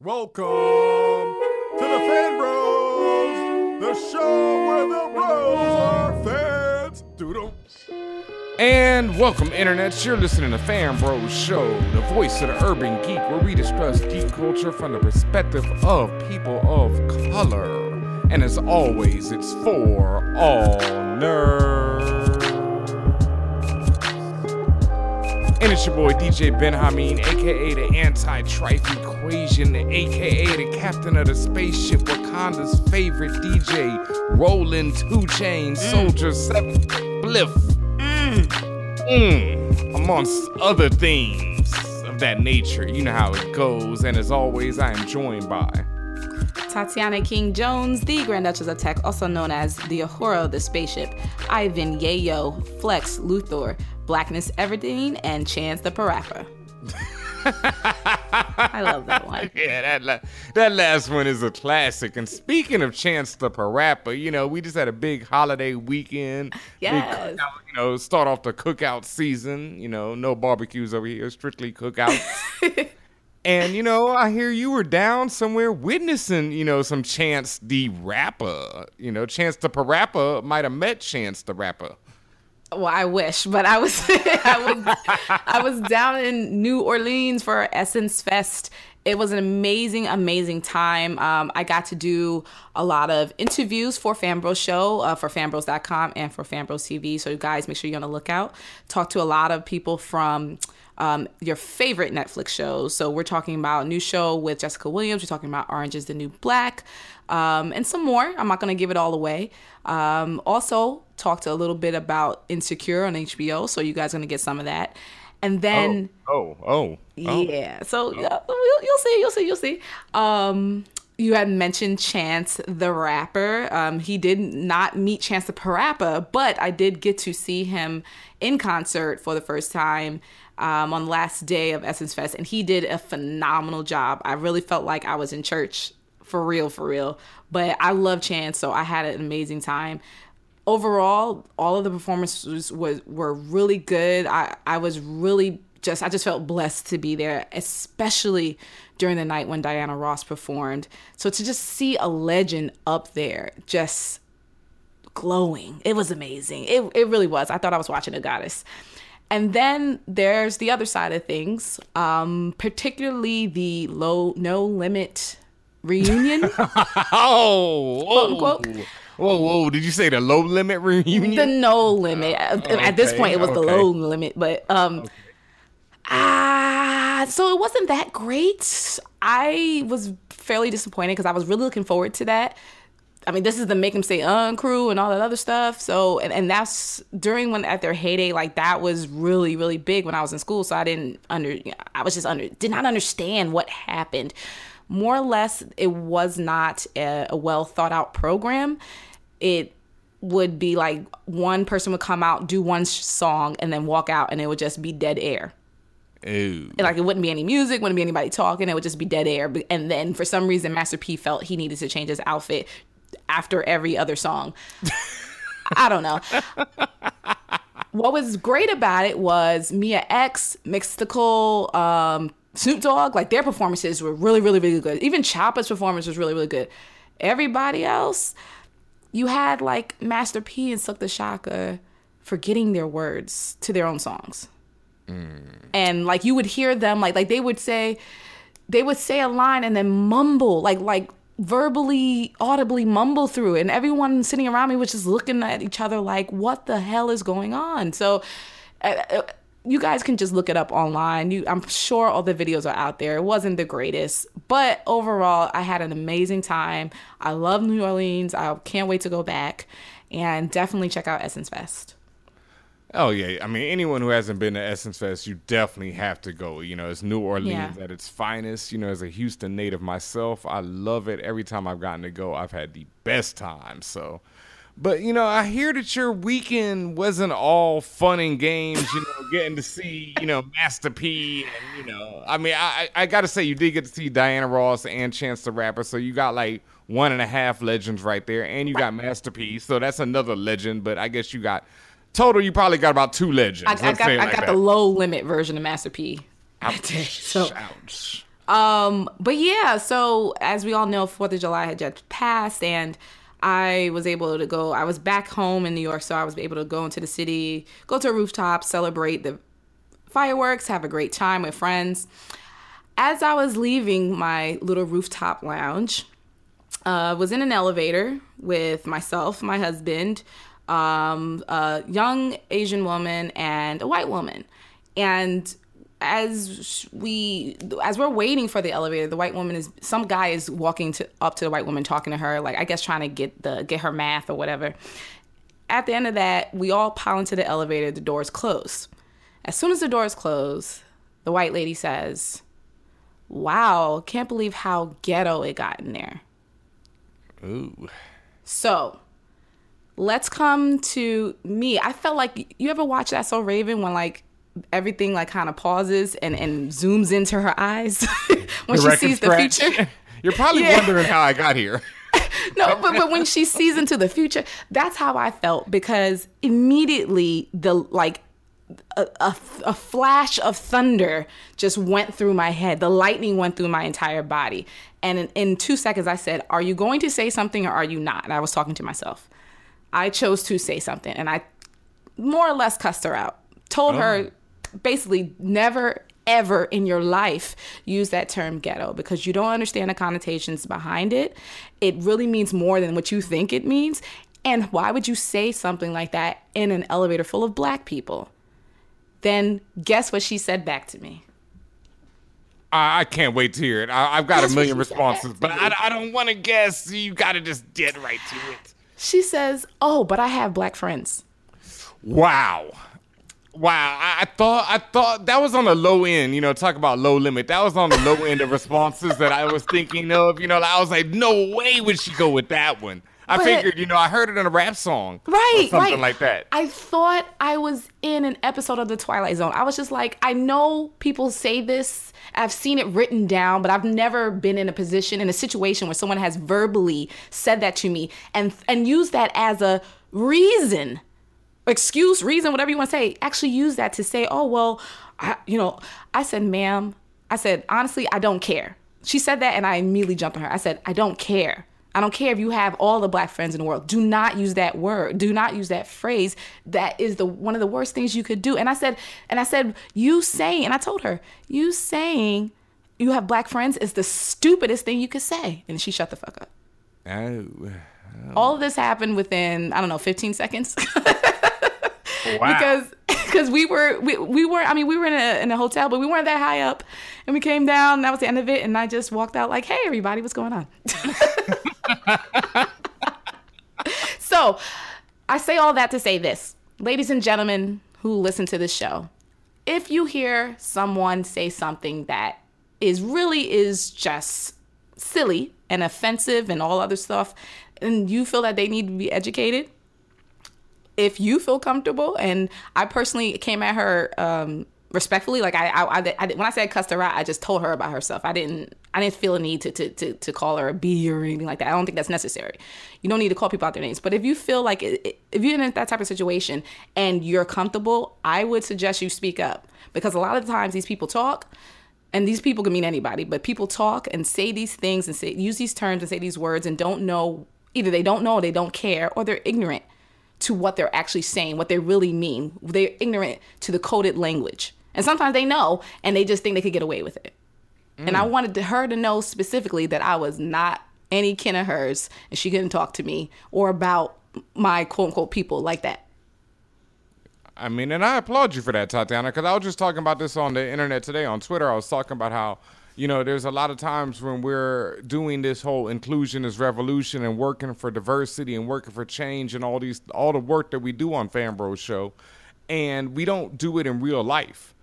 Welcome to the Fan Bros, the show where the bros are fans. Doodle. And welcome, internets. You're listening to Fan Bros Show, the voice of the urban geek, where we discuss geek culture from the perspective of people of color. And as always, it's for all nerds. And it's your boy DJ Ben Hameen, aka the anti-trife equation, aka the captain of the spaceship, Wakanda's favorite DJ, Rollin' Two Chains, Soldier Seven, Bliff, Mm, amongst other things of that nature. You know how it goes. And as always, I am joined by. Tatiana King Jones, the Grand Duchess of Tech, also known as the Uhura of the Spaceship, Ivan Yayo, Flex Luthor, Blackness Everdeen, and Chance the Parappa. I love that one. Yeah, that la- that last one is a classic. And speaking of Chance the Parappa, you know, we just had a big holiday weekend. Yes. cookout, you know, start off the cookout season. You know, no barbecues over here, strictly cookouts. and you know, I hear you were down somewhere witnessing, you know, some Chance the Rapper. You know, Chance the Parappa might have met Chance the Rapper. Well, I wish, but I was I was I was down in New Orleans for Essence Fest. It was an amazing, amazing time. Um, I got to do a lot of interviews for Fanbros Show, uh, for fanbros.com and for Fanbros TV. So, you guys, make sure you're on the lookout. Talk to a lot of people from um, your favorite Netflix shows. So, we're talking about new show with Jessica Williams. We're talking about Orange is the New Black um, and some more. I'm not going to give it all away. Um, also, talked a little bit about Insecure on HBO, so you guys are going to get some of that. And then, Oh, oh, oh. oh. yeah, so yeah, you'll, you'll see, you'll see, you'll see. Um, you had mentioned Chance the rapper. Um, he did not meet Chance the Parappa, but I did get to see him in concert for the first time um, on the last day of Essence Fest, and he did a phenomenal job. I really felt like I was in church for real, for real. But I love Chance, so I had an amazing time. Overall, all of the performances was were really good. I I was really just I just felt blessed to be there, especially during the night when Diana Ross performed. So to just see a legend up there, just glowing. It was amazing. It, it really was. I thought I was watching a goddess. And then there's the other side of things, um, particularly the low no limit reunion. Oh, whoa. unquote. Whoa, whoa. Did you say the low limit reunion? the no limit. At- At this point, it was the low limit, but um, ah, so it wasn't that great. I was fairly disappointed because I was really looking forward to that. I mean, this is the Make 'Em Say Un crew and all that other stuff. So, and, and that's during when at their heyday, like that was really, really big when I was in school. So I didn't under, I was just under, did not understand what happened. More or less, it was not a, a well thought out program. It would be like one person would come out, do one song, and then walk out, and it would just be dead air. Ooh. Like it wouldn't be any music, wouldn't be anybody talking. It would just be dead air. And then for some reason, Master P felt he needed to change his outfit after every other song. I don't know. what was great about it was Mia X, Mystikal, um, Snoop Dogg, like their performances were really, really, really good. Even Choppa's performance was really, really good. Everybody else, you had like Master P and Silkk the Shocker forgetting their words to their own songs. And like you would hear them like like they would say they would say a line and then mumble like like verbally audibly mumble through it and everyone sitting around me was just looking at each other like what the hell is going on so uh, uh, you guys can just look it up online you i'm sure all the videos are out there it wasn't the greatest but overall i had an amazing time i love new orleans i can't wait to go back and definitely check out essence fest Oh yeah, I mean anyone who hasn't been to Essence Fest, you definitely have to go. You know, it's New Orleans Yeah. at its finest. You know, as a Houston native myself, I love it. Every time I've gotten to go, I've had the best time. So, but you know, I hear that your weekend wasn't all fun and games. You know, getting to see you know Master P, and you know, I mean, I I got to say you did get to see Diana Ross and Chance the Rapper, so you got like one and a half legends right there, and you got Master P, so that's another legend. But I guess you got total. You probably got about two legends. I, I got I like got that. the low limit version of Master P. Ouch, So- ouch. Um, but yeah, so as we all know, Fourth of July had just passed, and I was able to go. I was back home in New York, so I was able to go into the city, go to a rooftop, celebrate the fireworks, have a great time with friends. As I was leaving my little rooftop lounge, uh, was in an elevator with myself, my husband, um, a young Asian woman, and a white woman. And as we as we're waiting for the elevator the white woman is some guy is walking to up to the white woman talking to her like i guess trying to get the get her math or whatever. At the end of that we all pile into the elevator the doors close. As soon as the doors close the white lady says wow can't believe how ghetto it got in there. Ooh. so let's come to me. I felt like you ever watch that so raven when like everything like kind of pauses and, and zooms into her eyes when The she sees scratch. the future. You're probably Yeah. wondering how I got here. No, but, but when she sees into the future, that's how I felt because immediately the like a, a, a flash of thunder just went through my head. The lightning went through my entire body. And in, in two seconds, I said, Are you going to say something or are you not? And I was talking to myself. I chose to say something and I more or less cussed her out. Told her oh. Basically never ever in your life use that term ghetto because you don't understand the connotations behind it. It really means more than what you think it means. And why would you say something like that in an elevator full of black people? Then guess what she said back to me? I, I can't wait to hear it. I, I've got That's a million responses, but. I, I don't want to guess. You got to just get right to it. She says, Oh, but I have black friends. Wow. Wow, I, I thought I thought that was on the low end. You know, talk about low limit. That was on the low end of responses that I was thinking of. You know, I was like, no way would she go with that one. I But- figured, you know, I heard it in a rap song, Right, something right. like that. I thought I was in an episode of The Twilight Zone. I was just like, I know people say this. I've seen it written down, but I've never been in a position in a situation where someone has verbally said that to me and and used that as a reason, excuse, reason, whatever you want to say. Actually, use that to say, oh well, I, you know, I said, ma'am, I said honestly, I don't care. She said that, and I immediately jumped on her. I said, I don't care. I don't care if you have all the black friends in the world. Do not use that word. Do not use that phrase. That is the one of the worst things you could do. And I said, and I said, you saying, and I told her, you saying you have black friends is the stupidest thing you could say. And she shut the fuck up. Oh, All of this happened within, I don't know, 15 seconds. wow. because because we were we, we were I mean we were in a in a hotel but we weren't that high up. And we came down that was the end of it and I just walked out like hey everybody what's going on? So I say all that to say this. Ladies and gentlemen who listen to this show if you hear someone say something that is really is just silly and offensive and all other stuff and you feel that they need to be educated if you feel comfortable and i personally came at her um respectfully like I, I, I, I when i said cussed her out i just told her about herself. I didn't i didn't feel a need to, to to to call her a b or anything like that. I don't think that's necessary. You don't need to call people out their names. But if you feel like it, if you're in that type of situation and you're comfortable i would suggest you speak up. Because a lot of times these people talk and these people can mean anybody, but people talk and say these things and say use these terms and say these words and don't know either they don't know they don't care or they're ignorant to what they're actually saying, what they really mean. They're ignorant to the coded language. And sometimes they know and they just think they could get away with it. And I mm. wanted to- her to know specifically that I was not any kin of hers and she couldn't talk to me or about my quote unquote people like that. I mean, and I applaud you for that, Tatiana, because I was just talking about this on the internet today on Twitter. I was talking about how, you know, there's a lot of times when we're doing this whole inclusion is revolution and working for diversity and working for change and all these, all the work that we do on Fan Bros Show, and we don't do it in real life.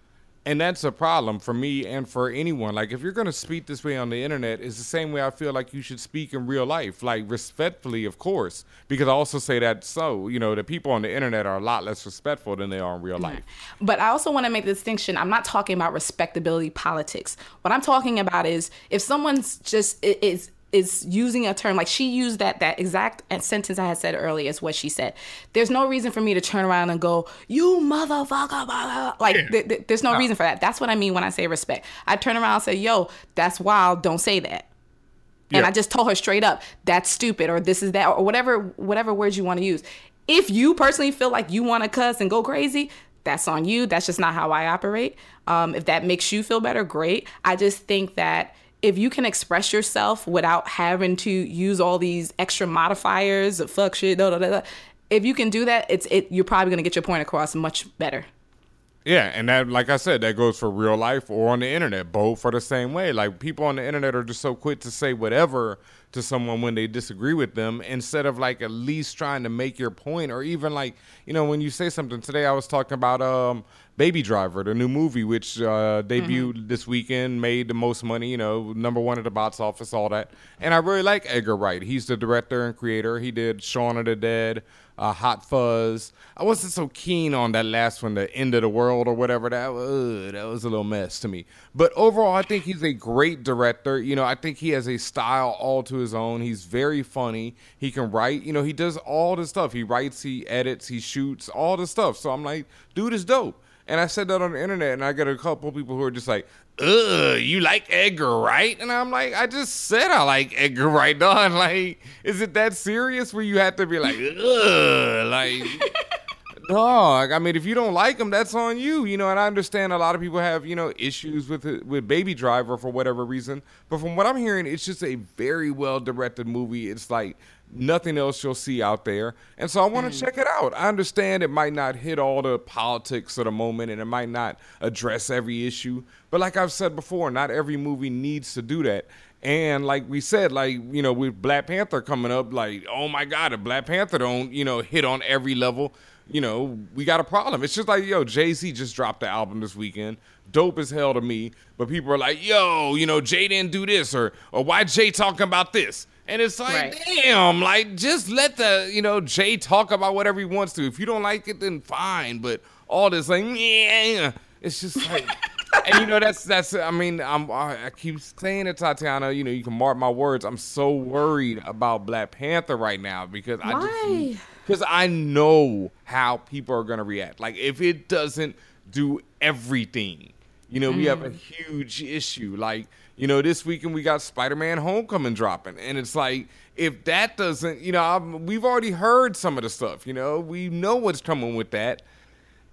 And that's a problem for me and for anyone. Like, if you're going to speak this way on the internet, it's the same way I feel like you should speak in real life, like respectfully, of course. Because I also say that so, you know, the people on the internet are a lot less respectful than they are in real life. But I also want to make the distinction. I'm not talking about respectability politics. What I'm talking about is if someone's just is is using a term like she used that that exact sentence I had said earlier is what she said. There's no reason for me to turn around and go, "You motherfucker!" blah." Like th- th- there's no reason for that. That's what I mean when I say respect. I turn around and say, "Yo, that's wild. Don't say that." And I just told her straight up, "That's stupid," or "This is that," or whatever whatever words you want to use. If you personally feel like you want to cuss and go crazy, that's on you. That's just not how I operate. Um, if that makes you feel better, great. I just think that if you can express yourself without having to use all these extra modifiers of fuck shit, da, da, da, if you can do that, it's it. You're probably gonna get your point across much better. Yeah, and that, like I said, that goes for real life or on the internet. Both are the same way. Like people on the internet are just so quick to say whatever to someone when they disagree with them, instead of like at least trying to make your point, or even like you know when you say something. Today I was talking about um, Baby Driver, the new movie, which uh, debuted this weekend, made the most money. You know, number one at the box office, all that. And I really like Edgar Wright. He's the director and creator. He did Shaun of the Dead uh, Hot Fuzz. I wasn't so keen on that last one, the End of the World or whatever. That was that was a little mess to me. But overall, I think he's a great director. You know, I think he has a style all to his own. He's very funny. He can write. You know, he does all the stuff. He writes, he edits, he shoots, all the stuff. So I'm like, dude is dope. And I said that on the internet, and I got a couple people who are just like, "Ugh, you like Edgar Wright?" And I'm like, "I just said I like Edgar Wright, dog. Like, is it that serious where you have to be like, ugh, like?" Dog, I mean, if you don't like him, that's on you, you know. And I understand a lot of people have, you know, issues with it, with Baby Driver for whatever reason. But from what I'm hearing, it's just a very well directed movie. It's like nothing else you'll see out there, and so I want to hmm. check it out. I understand it might not hit all the politics of the moment, and it might not address every issue. But like I've said before, not every movie needs to do that. And like we said, like you know, with Black Panther coming up, like oh my God, if Black Panther don't you know hit on every level you know, we got a problem. It's just like, yo, Jay Z just dropped the album this weekend. Dope as hell to me. But people are like, yo, you know, Jay didn't do this or or why Jay talking about this? And it's like, Right. damn, like just let the, you know, Jay talk about whatever he wants to. If you don't like it, then fine. But all this like, yeah, it's just like and you know that's that's I mean I'm I keep saying it Tatiana you know you can mark my words I'm so worried about Black Panther right now because I just because I know how people are gonna react like if it doesn't do everything you know we have a mm. huge issue like you know this weekend we got Spider-Man Homecoming dropping and it's like if that doesn't you know I'm, we've already heard some of the stuff you know we know what's coming with that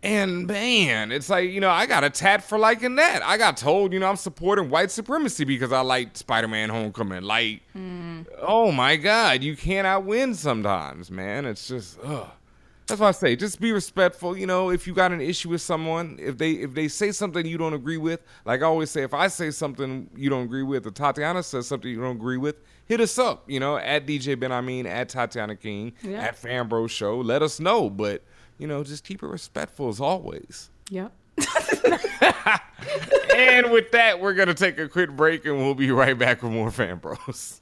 and man, it's like, you know, I got a tat for liking that. I got told, you know, I'm supporting white supremacy because I like Spider Man Homecoming. Like, hmm. oh my God, you cannot win sometimes, man. It's just, ugh. That's why I say, just be respectful. You know, if you got an issue with someone, if they if they say something you don't agree with, like I always say, if I say something you don't agree with, or Tatiana says something you don't agree with, hit us up. You know, at DJ Ben I mean, at Tatiana King, Yeah. at Fanbro Show. Let us know, but you know, just keep it respectful as always. Yep. and with that, we're gonna take a quick break, and we'll be right back with more Fan Bros.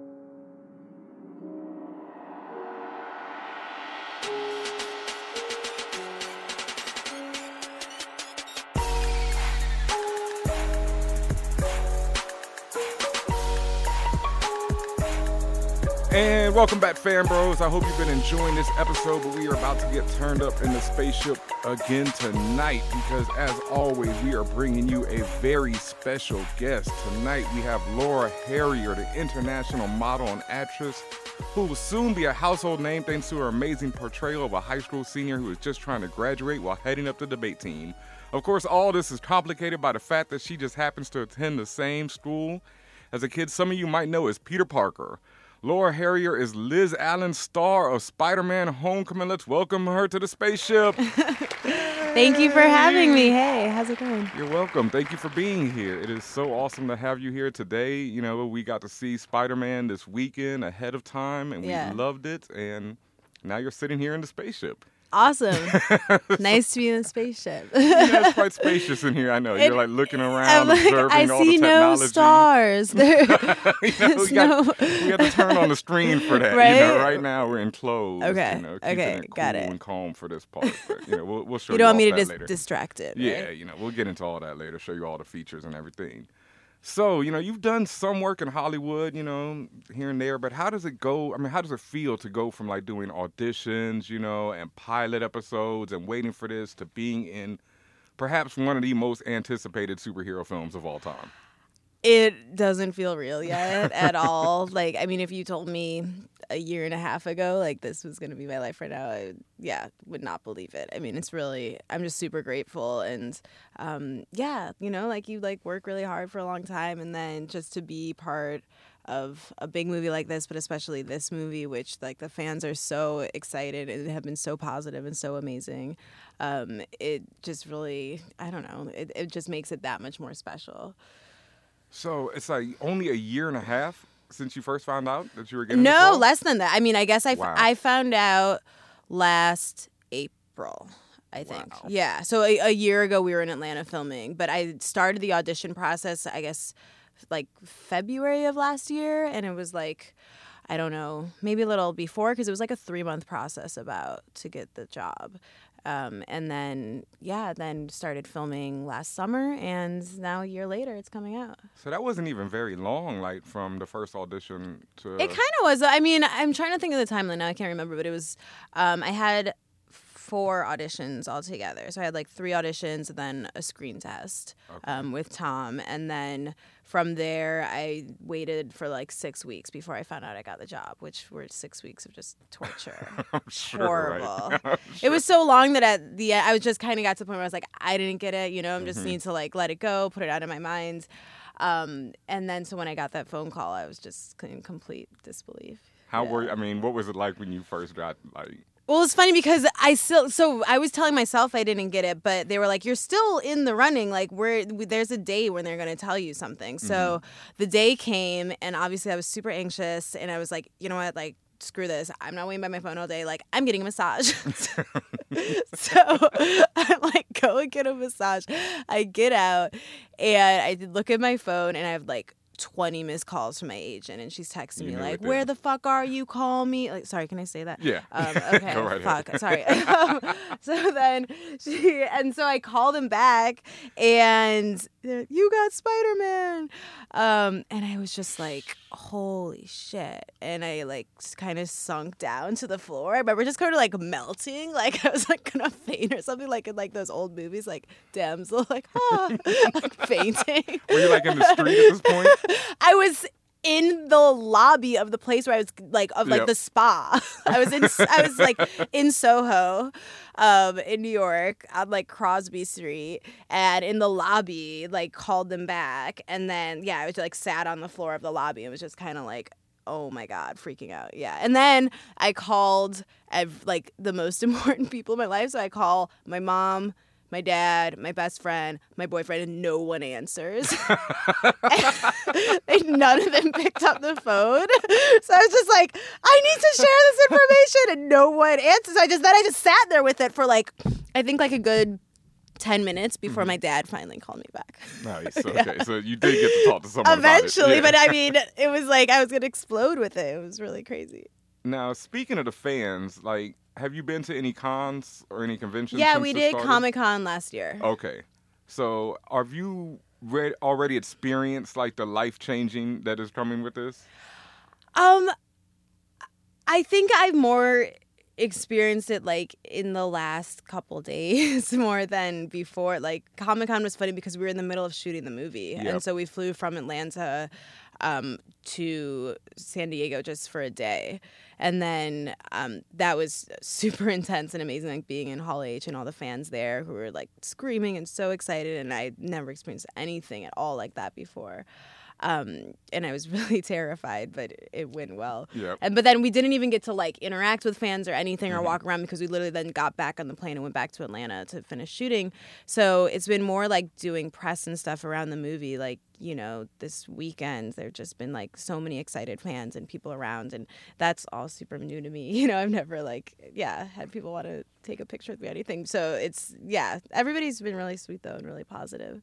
And welcome back, Fan Bros. I hope you've been enjoying this episode, but we are about to get turned up in the spaceship again tonight because, as always, we are bringing you a very special guest. Tonight, we have Laura Harrier, the international model and actress who will soon be a household name thanks to her amazing portrayal of a high school senior who is just trying to graduate while heading up the debate team. Of course, all this is complicated by the fact that she just happens to attend the same school as a kid some of you might know as Peter Parker. Laura Harrier is Liz Allen's star of Spider Man Homecoming. Let's welcome her to the spaceship. Thank you for having me. Hey, how's it going? You're welcome. Thank you for being here. It is so awesome to have you here today. You know, we got to see Spider Man this weekend ahead of time, and we Yeah. loved it. And now you're sitting here in the spaceship. Awesome. nice to be in a spaceship. Yeah, it's quite spacious in here. I know. You're like looking around, like, observing I all see the no technology. stars. There- you know, we, got, no- we got to turn on the screen for that. You know, Right? right now we're enclosed. Okay, You know, okay, it cool got it. and calm for this part. But, you know, we'll, we'll show you you, don't want me to dis- distract it. Yeah, you know, we'll get into all that later, show you all the features and everything. So, you know, you've done some work in Hollywood, you know, here and there, but how does it go? I mean, how does it feel to go from like doing auditions, you know, and pilot episodes and waiting for this to being in perhaps one of the most anticipated superhero films of all time? It doesn't feel real yet at all. Like, I mean, if you told me a year and a half ago, like this was going to be my life right now, I, yeah, would not believe it. I mean, it's really, I'm just super grateful, and um, yeah, you know, like you like work really hard for a long time, and then just to be part of a big movie like this, but especially this movie, which like the fans are so excited and have been so positive and so amazing. Um, it just really, I don't know, it, it just makes it that much more special. So it's like only a year and a half since you first found out that you were getting No, less than that. I mean, I guess I, f- Wow. I found out last April. I think. Wow. Yeah. So a, a year ago, we were in Atlanta filming, but I started the audition process, I guess, like February of last year. And it was like, I don't know, maybe a little before, because it was like a three month process about to get the job. Um, and then, yeah, then started filming last summer. And now a year later, it's coming out. So that wasn't even very long, like from the first audition to. It kind of was. I mean, I'm trying to think of the timeline now. I can't remember, but it was. Um, I had four auditions altogether. So I had like three auditions and then a screen test um, with Tom, and then from there I waited for like six weeks before I found out I got the job, which were six weeks of just torture. Sure, right? horrible. I'm It was so long that at the end, I was just kind of got to the point where I was like, I didn't get it. You know, I'm just need to like let it go, put it out of my mind. Um, and then so when I got that phone call, I was just in complete disbelief. How were I mean, what was it like when you first got like? Well, it's funny because I still so I was telling myself I didn't get it, but they were like, "You're still in the running. Like, where there's a day when they're going to tell you something." So mm-hmm. the day came, and obviously I was super anxious, and I was like, "You know what? Like, screw this. I'm not waiting by my phone all day. Like, I'm getting a massage." so I'm like, "Go and get a massage." I get out, and I look at my phone, and I have like 20 missed calls from my agent and she's texting You me like where the fuck are you? Call me. Like sorry can i say that? Yeah. um, okay right ahead. fuck sorry. Um, so then she and so i called him back and you got spider-man. Um, and i was just like holy shit. And i like kind of sunk down to the floor. I remember just kind of like melting. Like i was like gonna faint or something like in like those old movies like damsel like ah like fainting. Were you like in the street at this point? I was in the lobby of the place where I was like of like Yep. the spa. I was in I was like in Soho, um, in New York on like Crosby Street, and in the lobby like called them back, and then yeah, I was like sat on the floor of the lobby and was just kind of like. Oh my god, freaking out. Yeah. And then I called ev- like the most important people in my life. So I call my mom, my dad, my best friend, my boyfriend, and no one answers. and none of them picked up the phone. So I was just like, I need to share this information, and no one answers. So I just then I just sat there with it for like, I think like a good ten minutes before mm-hmm. my dad finally called me back. Nice. Okay. So you did get to talk to someone. Eventually, it. but I mean, it was like I was gonna explode with it. It was really crazy. Now, speaking of the fans, like, have you been to any cons or any conventions? Yeah, we did? Comic Con last year. Okay. So, have you read, already experienced like the life changing that is coming with this? Um, I think I've more experienced it like in the last couple days more than before. Like Comic Con was funny because we were in the middle of shooting the movie, Yep. and so we flew from Atlanta um, to San Diego just for a day. And then um, that was super intense and amazing, like being in Hall H and all the fans there who were like screaming and so excited. And I never experienced anything at all like that before. Um, and I was really terrified, but it went well. Yep. And but then we didn't even get to like interact with fans or anything Mm-hmm. or walk around because we literally then got back on the plane and went back to Atlanta to finish shooting. So it's been more like doing press and stuff around the movie. Like you know, this weekend there've just been like so many excited fans and people around, and that's all super new to me. You know, I've never like yeah had people want to take a picture with me or anything. So it's yeah, everybody's been really sweet though and really positive.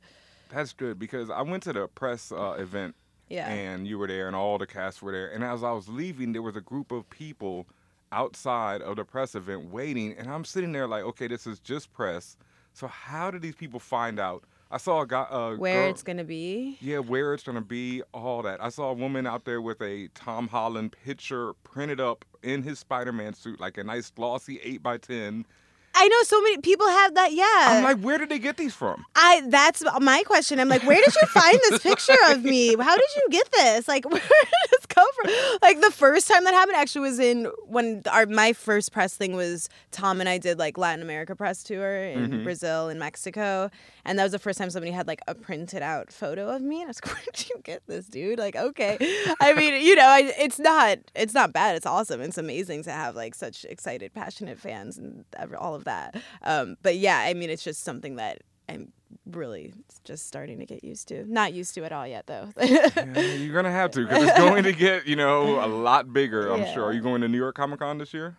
That's good because I went to the press uh, event Yeah. and you were there and all the cast were there. And as I was leaving, there was a group of people outside of the press event waiting. And I'm sitting there like, okay, this is just press. So how did these people find out? I saw a guy. Uh, Where girl- it's gonna be. Yeah, where it's gonna be, all that. I saw a woman out there with a Tom Holland picture printed up in his Spider-Man suit, like a nice glossy eight by ten. I know so many people have that. Yeah. I'm like, where did they get these from? I that's my question. I'm like, where did you find this picture of me? How did you get this? Like, where did this come from? Like the first time that happened actually was in when our my first press thing was Tom and I did like Latin America press tour in mm-hmm. Brazil and Mexico, and that was the first time somebody had like a printed out photo of me, and I was like, where did you get this, dude? Like, okay, I mean, you know, I, it's not it's not bad. It's awesome. It's amazing to have like such excited, passionate fans and all of that. Um, but yeah, I mean, it's just something that I'm really just starting to get used to. Not used to at all yet, though. Yeah, you're gonna have to because it's going to get you know a lot bigger. I'm sure. Are you going to New York Comic Con this year?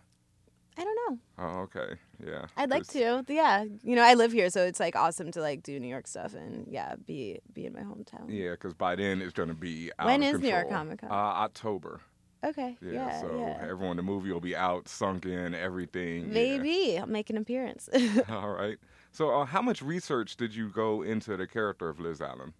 I don't know. Oh, okay. Yeah. I'd like to. Yeah, you know, I live here, so it's like awesome to like do New York stuff and yeah, be be in my hometown. Yeah, because by then it's gonna be out When is New York. Comic Con? Uh, October. Okay. Yeah. Yeah. so yeah. everyone, the movie will be out, sunk in, everything. yeah. Maybe I'll make an appearance. All right. So, uh, how much research did you go into the character of Liz Allen?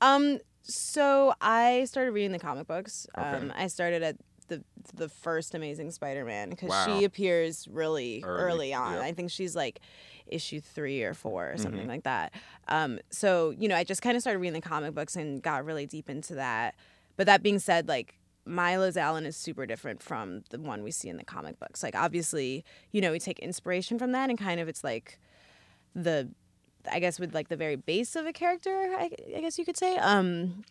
Um, so I started reading the comic books. Okay. Um, I started at the the first Amazing Spider-Man because Wow. she appears really Early, early, on. yep. I think she's like issue three or four or something Mm-hmm. like that. Um, so you know, I just kind of started reading the comic books and got really deep into that. But that being said, like my Liz Allen is super different from the one we see in the comic books. Like obviously, you know, we take inspiration from that and kind of it's like the I guess with like the very base of a character, I, I guess you could say. Um,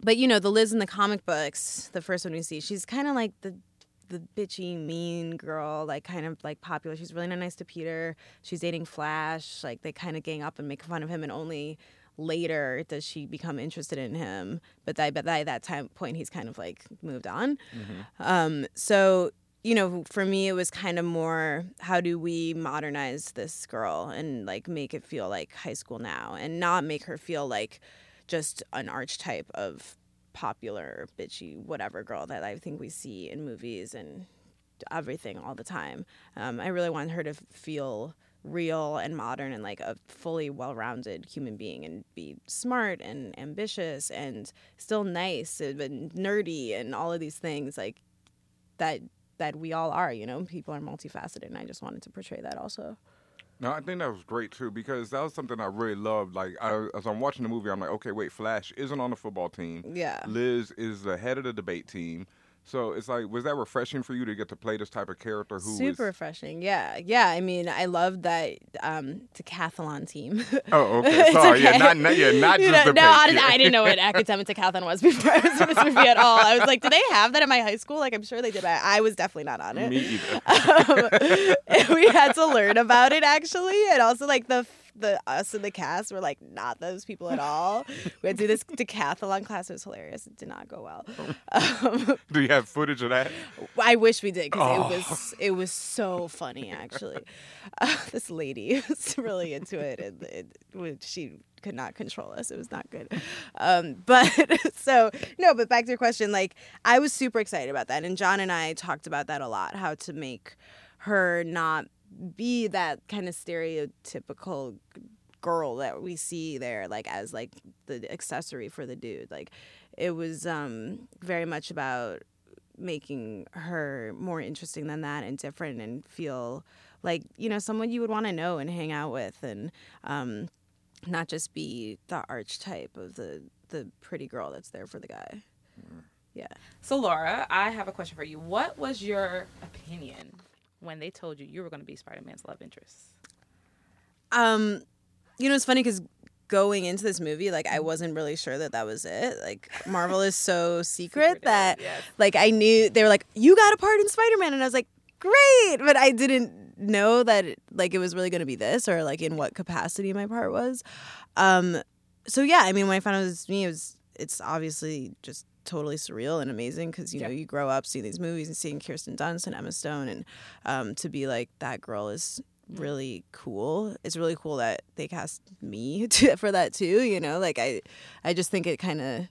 but you know, the Liz in the comic books, the first one we see, she's kind of like the the bitchy, mean girl, like kind of like popular. She's really not nice to Peter. She's dating Flash. Like they kind of gang up and make fun of him, and only later does she become interested in him. But that, but by that time point, he's kind of like moved on. Um, so you know, for me, it was kind of more how do we modernize this girl and like make it feel like high school now and not make her feel like just an archetype of popular, bitchy, whatever girl that I think we see in movies and everything all the time. Um, I really want her to feel real and modern and like a fully well-rounded human being and be smart and ambitious and still nice and nerdy and all of these things like that that we all are you know people are multifaceted and i just wanted to portray that also No, I think that was great too because that was something I really loved. Like, I, as I'm watching the movie, I'm like, okay, wait, Flash isn't on the football team. Yeah. Liz is the head of the debate team. So it's like, was that refreshing for you to get to play this type of character who super is- refreshing yeah yeah i mean i love that um decathlon team Oh, okay. Sorry. Yeah, okay. not, not, yeah, not just know, the no, I didn't. I didn't know what academic decathlon was before I was in this movie at all. I was like, do they have that in my high school? Like, I'm sure they did. But I was definitely not on it. Me either. um, we had to learn about it actually, and also like the the us and the cast were like not those people at all. We had to do this decathlon class. It was hilarious. It did not go well. Um, Do you have footage of that? I wish we did because Oh. it was it was so funny actually. Uh, this lady was really into it, and it, it, she could not control us. It was not good. Um, but so no, but back to your question, like I was super excited about that, and Jon and I talked about that a lot. How to make her not be that kind of stereotypical girl that we see there like as like the accessory for the dude. Like it was um very much about making her more interesting than that and different and feel like you know someone you would want to know and hang out with and um not just be the archetype of the the pretty girl that's there for the guy. Yeah. So, Laura, I have a question for you. What was your opinion when they told you you were going to be Spider Man's love interest? Um, you know, it's funny because going into this movie, like I wasn't really sure that that was it. Like Marvel is so secret that, like I knew they were like, "You got a part in Spider Man," and I was like, "Great," but I didn't know that it, like it was really going to be this or like in what capacity my part was. Um, so yeah, I mean, when I found out it was me, it was it's obviously just totally surreal and amazing because you know you grow up seeing these movies and seeing Kirsten Dunst and Emma Stone, and um, to be like that girl is really cool. It's really cool that they cast me to, for that too. You know, like I, I just think it kind of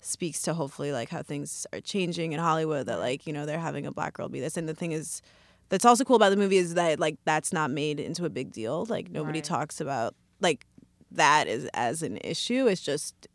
speaks to hopefully like how things are changing in Hollywood. That like you know they're having a black girl be this, and the thing is. That's also cool about the movie is that like that's not made into a big deal. Like nobody Right. talks about like that as as an issue. It's just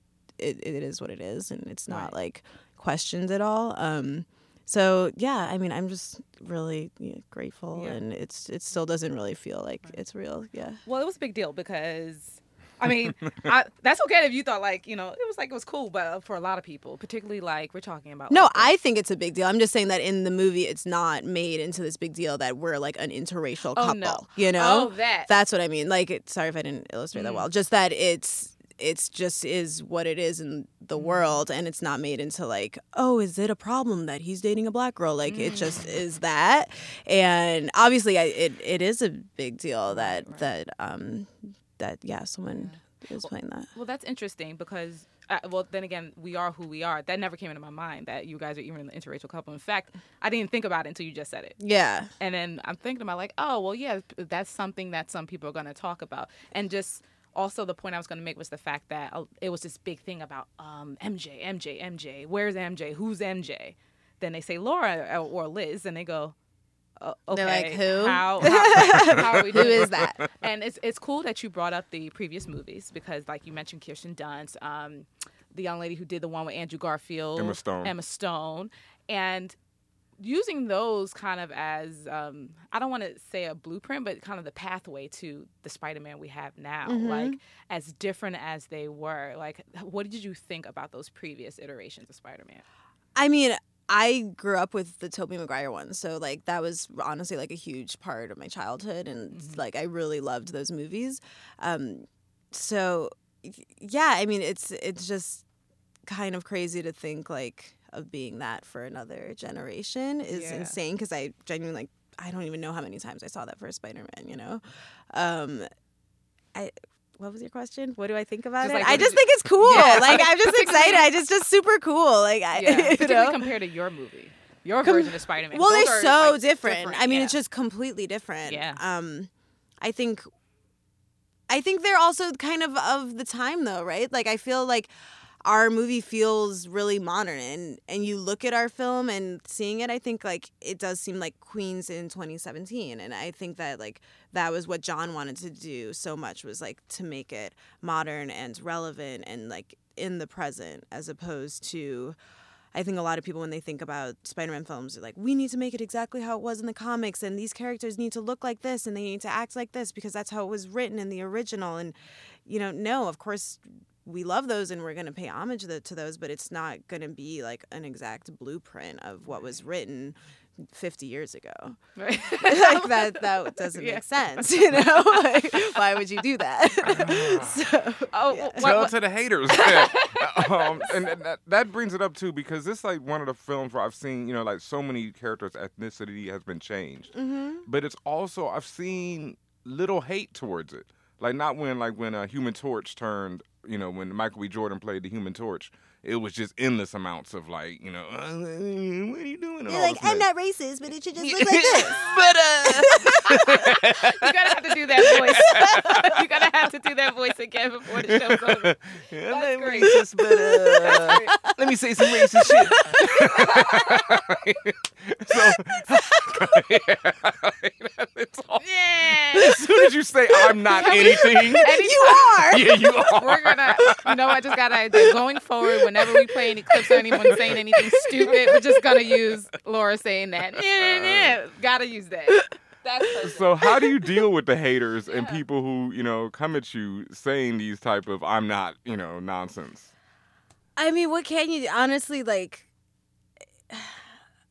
it, it is what it is, and it's not like questioned at all. Um, so yeah, I mean, I'm just really yeah, grateful, Yeah. and it's it still doesn't really feel like it's real. Yeah. Well, it was a big deal because, I mean, I, that's okay if you thought like you know it was like it was cool, but for a lot of people, particularly like we're talking about. No, like, I think it's a big deal. I'm just saying that in the movie, it's not made into this big deal that we're like an interracial Oh, couple. no. You know, Oh, that. That's what I mean. Like, it, sorry if I didn't illustrate Mm. that well. Just that it's it's just is what it is in the Mm. world, and it's not made into like, oh, is it a problem that he's dating a black girl? Like, it just Mm. is that. And obviously, I, it it is a big deal that that um that yeah, someone is playing that. Well, that's interesting because, uh, well, then again, we are who we are. That never came into my mind that you guys are even an interracial couple. In fact, I didn't think about it until you just said it. Yeah. And then I'm thinking about like, oh, well, yeah, that's something that some people are going to talk about. And just also the point I was going to make was the fact that uh, it was this big thing about um, MJ, MJ, MJ. Where's MJ? Who's MJ? Then they say Laura or- or Liz, and they go, uh, okay, They're like, who? How, how, how are we Who doing is that? And it's it's cool that you brought up the previous movies because, like you mentioned, Kirsten Dunst, um, the young lady who did the one with Andrew Garfield, Emma Stone. Emma Stone, and using those kind of as um, I don't want to say a blueprint, but kind of the pathway to the Spider-Man we have now, Mm-hmm. like as different as they were. Like, what did you think about those previous iterations of Spider-Man? I mean, I grew up with the Tobey Maguire ones, so like that was honestly like a huge part of my childhood, and like I really loved those movies. Um, so yeah, I mean, it's it's just kind of crazy to think like of being that for another generation is Yeah. insane because I genuinely like I don't even know how many times I saw that for Spider Man. You know, um, I. What was your question? What do I think about Just, it? like, I just did think it's cool. Yeah, like I'm just excited. I just just super cool. Like I, Yeah, you particularly know? compared to your movie, your version of Spider-Man. Well, Those they're are, so like, different. I mean, yeah. it's just completely different. Yeah. Um, I think, I think they're also kind of of the time though, right? Like I feel like our movie feels really modern, and and you look at our film and seeing it, I think like it does seem like Queens in 2017, and I think that like that was what Jon wanted to do so much was like to make it modern and relevant and like in the present as opposed to I think a lot of people, when they think about Spider Man films, are like, we need to make it exactly how it was in the comics, and these characters need to look like this, and they need to act like this because that's how it was written in the original. And, you know, no, of course, we love those and we're going to pay homage to, to those, but it's not going to be like an exact blueprint of what was written 50 years ago. Right. like that, that doesn't Yeah. make sense, you know? like, why would you do that? so, oh, yeah. Tell what- to the haters. um, and and that, that brings it up too because this like one of the films where I've seen you know like so many characters' ethnicity has been changed, Mm-hmm. but it's also I've seen little hate towards it. Like not when like when a Human Torch turned you know when Michael B. Jordan played the Human Torch. It was just endless amounts of like, you know, uh, what are you doing? You're like, I'm mess. not racist, but it should just look like this. but uh, you gotta have to do that voice. you gotta have to do that voice again before the show's over. Yeah, I'm not great. racist, but uh, let me say some racist shit. so, yeah, it's all, Yeah. as soon as you say I'm not anything, and You are. yeah, you are. We're gonna, you know, I just got an idea. Going forward, whenever we play any clips or anyone saying anything stupid, we're just gonna use Laura saying that. Yeah, yeah. Uh, gotta use that. That's. So how do you deal with the haters and people who you know come at you saying these type of I'm not you know nonsense? I mean, what can you honestly like?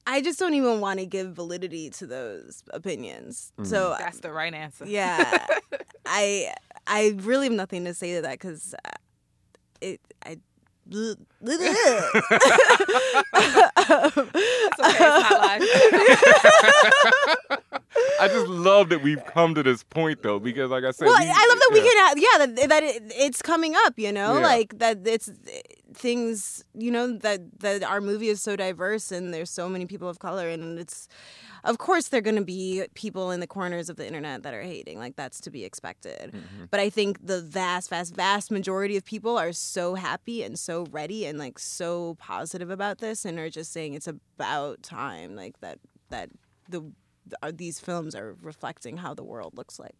I just don't even want to give validity to those opinions. So mm-hmm. That's the right answer. yeah, I I really have nothing to say to that because uh, it I. It's okay, it's not. I just love that we've come to this point though, because like I said, well, we- I love that we can have, yeah, that, that it, it's coming up, you know, Yeah. like that it's things, you know, that, that our movie is so diverse and there's so many people of color and it's, of course, there are going to be people in the corners of the internet that are hating. Like, that's to be expected. Mm-hmm. But I think the vast, vast, vast majority of people are so happy and so ready and like so positive about this and are just saying it's about time, like that, that the, are, these films are reflecting how the world looks like.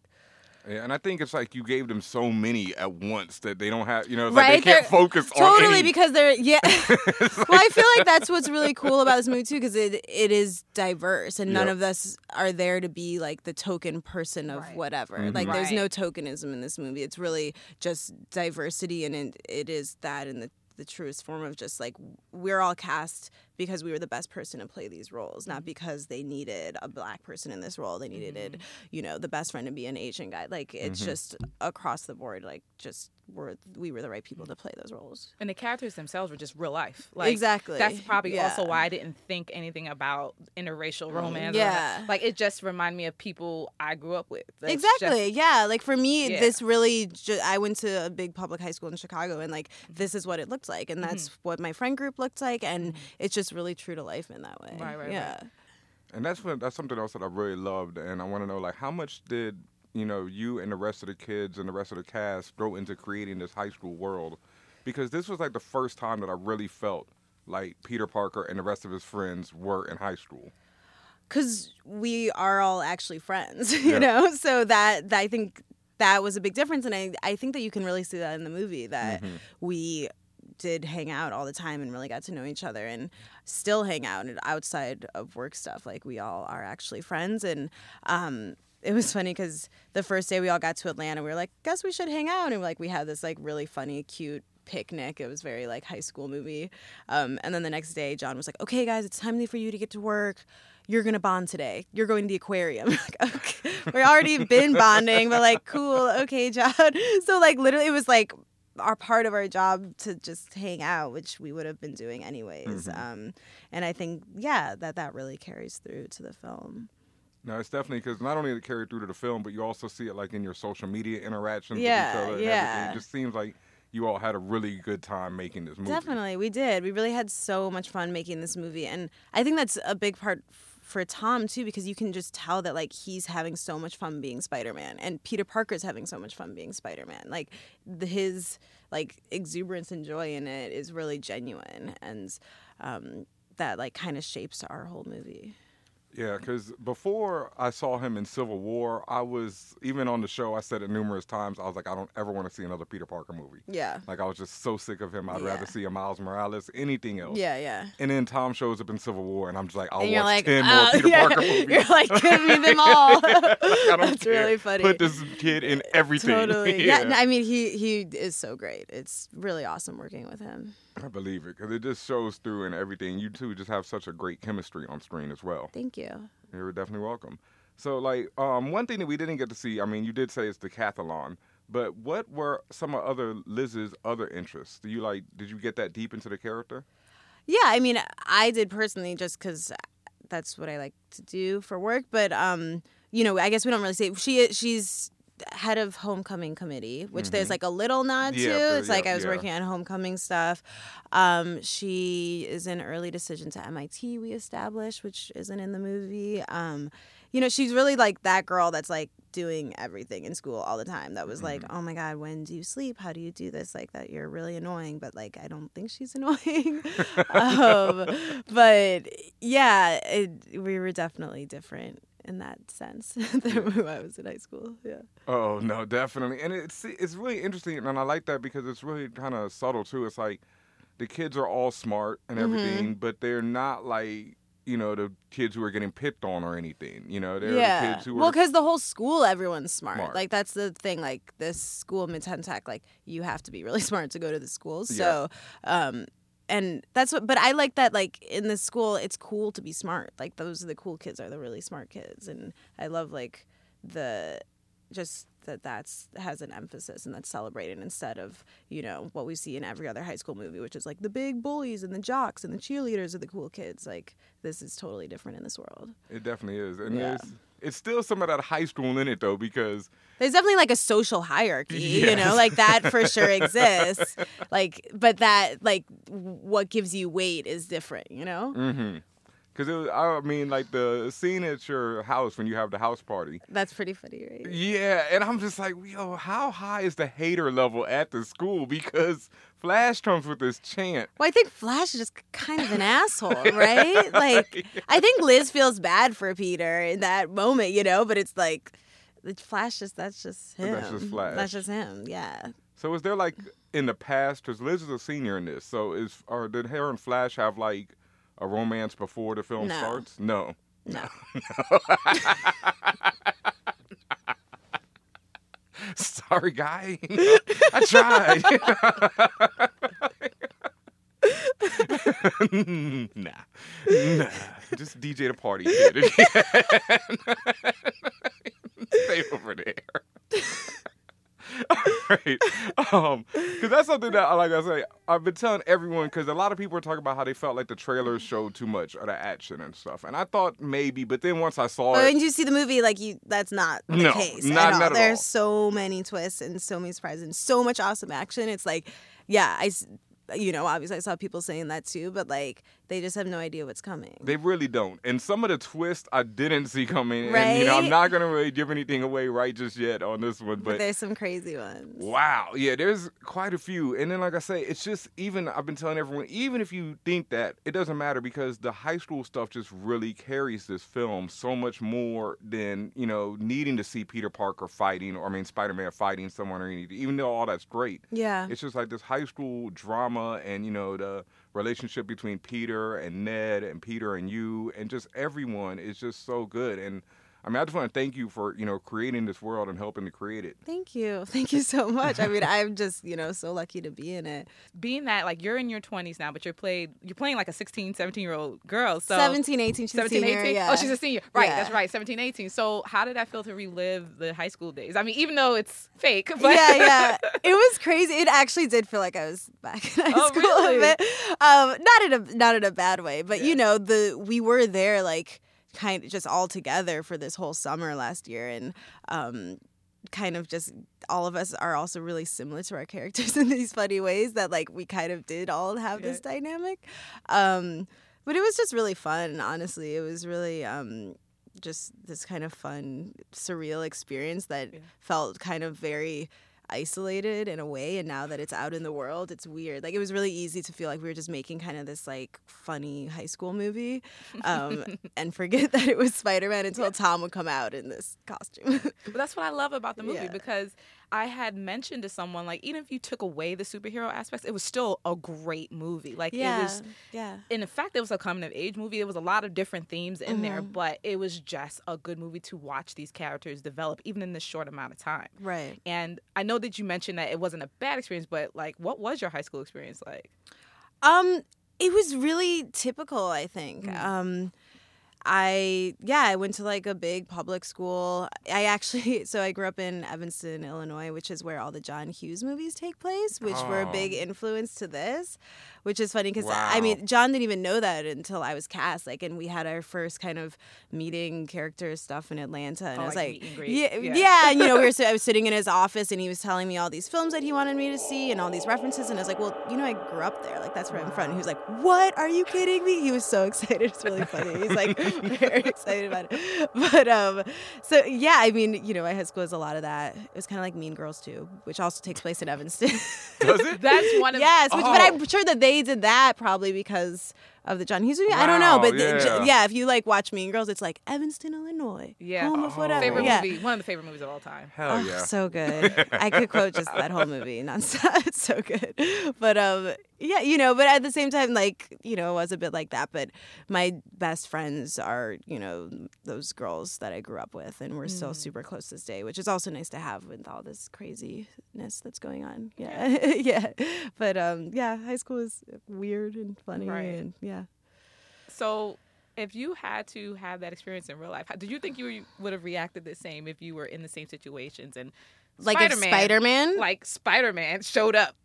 Yeah, and I think it's like you gave them so many at once that they don't have, you know, it's right? like they can't They're- focus on totally any. because they're yeah. well, I feel like that's what's really cool about this movie too, because it it is diverse, and none of us are there to be like the token person of Right. whatever. Mm-hmm. Like, there's no tokenism in this movie. It's really just diversity, and it, it is that in the the truest form of just like we're all cast because we were the best person to play these roles, Mm-hmm. not because they needed a black person in this role. They needed, you know, the best friend to be an Asian guy. Like it's Mm-hmm. just across the board. Like just we're we were the right people to play those roles. and the characters themselves were just real life. Like Exactly. That's probably also why I didn't think anything about interracial romance. Yeah. Like it just reminded me of people I grew up with. That's exactly. just- yeah. Like for me, Yeah. this really. Ju- I went to a big public high school in Chicago, and like this is what it looked like, and that's what my friend group looked like, and it's just really true to life in that way. Right, right, right. yeah. And that's what that's something else that I really loved, and I want to know like how much did you know you and the rest of the kids and the rest of the cast throw into creating this high school world, because this was like the first time that I really felt like Peter Parker and the rest of his friends were in high school. because we are all actually friends, you Yeah. know. So that, that I think that was a big difference, and I I think that you can really see that in the movie that mm-hmm. we did hang out all the time and really got to know each other and still hang out outside of work stuff like we all are actually friends and um it was funny because the first day we all got to Atlanta, we were like, "Guess we should hang out," and like we had this like really funny, cute picnic. It was very like high school movie. Um, and then the next day, Jon was like, "Okay, guys, it's time for you to get to work. You're gonna bond today. You're going to the aquarium." like, okay. We already been bonding, but like, cool. Okay, Jon. So like, literally, it was like our part of our job to just hang out, which we would have been doing anyways. Um, and I think, yeah, that that really carries through to the film. No, it's definitely because not only did it carry through to the film, but you also see it like in your social media interactions Yeah, with each other. And yeah. everything. It just seems like you all had a really good time making this movie. Definitely, we did. We really had so much fun making this movie, and I think that's a big part for Tom too, because you can just tell that like he's having so much fun being Spider Man, and Peter Parker's having so much fun being Spider Man. Like the, his like exuberance and joy in it is really genuine, and um, that like kind of shapes our whole movie. Yeah, because before I saw him in Civil War, I was even on the show. I said it numerous times. I was like, I don't ever want to see another Peter Parker movie. Yeah, Like I was just so sick of him. I'd Yeah. rather see a Miles Morales, anything else. yeah, yeah. And then Tom shows up in Civil War, and I'm just like, I'll watch like, ten oh, more Peter yeah. Parker movies. You're like, give me them all. Don't That's care. really funny. Put this kid in everything. Totally. yeah, Yeah. I mean, he he is so great. It's really awesome working with him. I believe it because it just shows through and everything. You two just have such a great chemistry on screen as well. Thank you. You're definitely welcome. So, like, um, one thing that we didn't get to see, I mean, you did say it's decathlon, but what were some of other Liz's other interests? Do you like? Did you get that deep into the character? Yeah, I mean, I did personally just because that's what I like to do for work. But um, you know, I guess we don't really say she she's head of homecoming committee, which there's like a little nod Mm-hmm. Yeah, to. for- it's like I was yeah. working on homecoming stuff. Um, she is in early decision to MIT. We established, which isn't in the movie. Um, you know, she's really like that girl that's like doing everything in school all the time. That was like, Mm-hmm. oh my god, when do you sleep? How do you do this? Like that, you're really annoying. But like, I don't think she's annoying. um, but yeah, it, we were definitely different in that sense than when I was in high school. Yeah. Oh no, definitely, and it's it's really interesting, and I like that because it's really kind of subtle too. It's like the kids are all smart and Mm-hmm. everything, but they're not like you know the kids who are getting picked on or anything. You know, they're the kids who well, because the whole school, everyone's smart. Smart. Like that's the thing. Like this school, Midtown Tech, like you have to be really smart to go to the school. So, um, and that's what. But I like that. Like in the school, it's cool to be smart. Like those are the cool kids are the really smart kids, and I love like the just that that's has an emphasis and that's celebrated instead of you know what we see in every other high school movie which is like the big bullies and the jocks and the cheerleaders are the cool kids like this is totally different in this world It definitely is, and Yeah. there's it's still some of that high school in it though because there's definitely like a social hierarchy you know like that for sure exists. Like but that like what gives you weight is different you know? Mm-hmm. Because it was, I mean, like the scene at your house when you have the house party. that's pretty funny right Yeah, and I'm just like, yo, how high is the hater level at the school? Because Flash comes with this chant. Well, I think Flash is just kind of an asshole, right? Like, I think Liz feels bad for Peter in that moment, you know, but it's like, the Flash just, that's just him. That's just Flash. That's just him, yeah. So is there like in the past? Because Liz is a senior in this. So is or did her and Flash have like a romance before the film No. starts? No. No. Sorry, guy. I tried. nah, nah. Just DJ the party, kid. Stay over there. Right. Um, because that's something that, like I say, I've been telling everyone. Because a lot of people are talking about how they felt like the trailers showed too much of the action and stuff, and I thought maybe, but then once I saw But it, when you see the movie, like, you, that's not the No, case. not- at all. not at There's all. so many twists and so many surprises and so much awesome action. It's like, yeah, I, you know, obviously I saw people saying that too, but like, they just have no idea what's coming. They really don't. And some of the twists I didn't see coming. And you know, I'm not gonna really give anything away right just yet on this one, but but there's some crazy ones. wow, yeah, there's quite a few. And then like I say, it's just even I've been telling everyone, even if you think that, it doesn't matter because the high school stuff just really carries this film so much more than, you know, needing to see Peter Parker fighting or I mean Spider Man fighting someone or anything, even though all that's great. Yeah. It's just like this high school drama and, you know, the relationship between Peter and Ned and Peter and you and just everyone is just so good. And I mean, I just want to thank you for, you know, creating this world and helping to create it. Thank you. Thank you so much. I mean, I'm just, you know, so lucky to be in it. Being that like you're in your 20s now, but you're played you're playing like a 16, 17 year old girl. So 17, 18, she's 17, a senior, 18? yeah. Oh, she's a senior. Right, Yeah. that's right. 17, 18. So how did that feel to relive the high school days? I mean, even though it's fake, but yeah, yeah. It was crazy. It actually did feel like I was back in high Oh, school really? a bit. Um, not in a not in a bad way, but you know, the we were there like kind of just all together for this whole summer last year and um kind of just all of us are also really similar to our characters in these funny ways that like we kind of did all have this dynamic. Um but it was just really fun, honestly. It was really um just this kind of fun, surreal experience that felt kind of very isolated in a way and now that it's out in the world it's weird. Like it was really easy to feel like we were just making kind of this like funny high school movie um, and forget that it was spider-man until tom would come out in this costume. But that's what I love about the movie Yeah. because I had mentioned to someone like even if you took away the superhero aspects, it was still a great movie. Like it was yeah in fact, it was a coming of age movie. There was a lot of different themes in there, Mm-hmm. but it was just a good movie to watch these characters develop, even in this short amount of time. right And I know that you mentioned that it wasn't a bad experience, but like, what was your high school experience like? Um, it was really typical, I think. Um, I yeah, I went to like a big public school. I actually so I grew up in Evanston, Illinois, which is where all the John Hughes movies take place, which were a oh. big influence to this. Which is funny because I mean Jon didn't even know that until I was cast. Like, and we had our first kind of meeting character stuff in Atlanta, and Oh, I was like like, meet and greet. yeah, Yeah. yeah, and you know, we were I was sitting in his office, and he was telling me all these films that he wanted me to see, and all these references, and I was like, well, you know, I grew up there, like that's where I'm from. And he was like, what? Are you kidding me? He was so excited. It's really funny. He's like very excited about it. But um, so yeah, I mean, you know, my high school has a lot of that. It was kind of like Mean Girls too, which also takes place in Evanston. Does it? That's one of yes, which, but Oh. I'm sure that they did that probably because of the John Hughes movie. I don't know, Wow, but the- j- yeah. yeah, if you like watch Mean Girls, it's like Evanston, Illinois, Yeah. home of whatever. favorite yeah. movie, one of the favorite movies of all time. Hell Oh, yeah. so good. I could quote just that whole movie nonstop. It's so good. But um yeah, you know, but at the same time, like, you know, it was a bit like that. But my best friends are, you know, those girls that I grew up with and we're still super close this day, which is also nice to have with all this craziness that's going on. Yeah. Yeah. But um yeah, high school is weird and funny Right. and yeah. So if you had to have that experience in real life, how, did you think you would have reacted the same if you were in the same situations and Like if Spider-Man? like Spider Man, showed up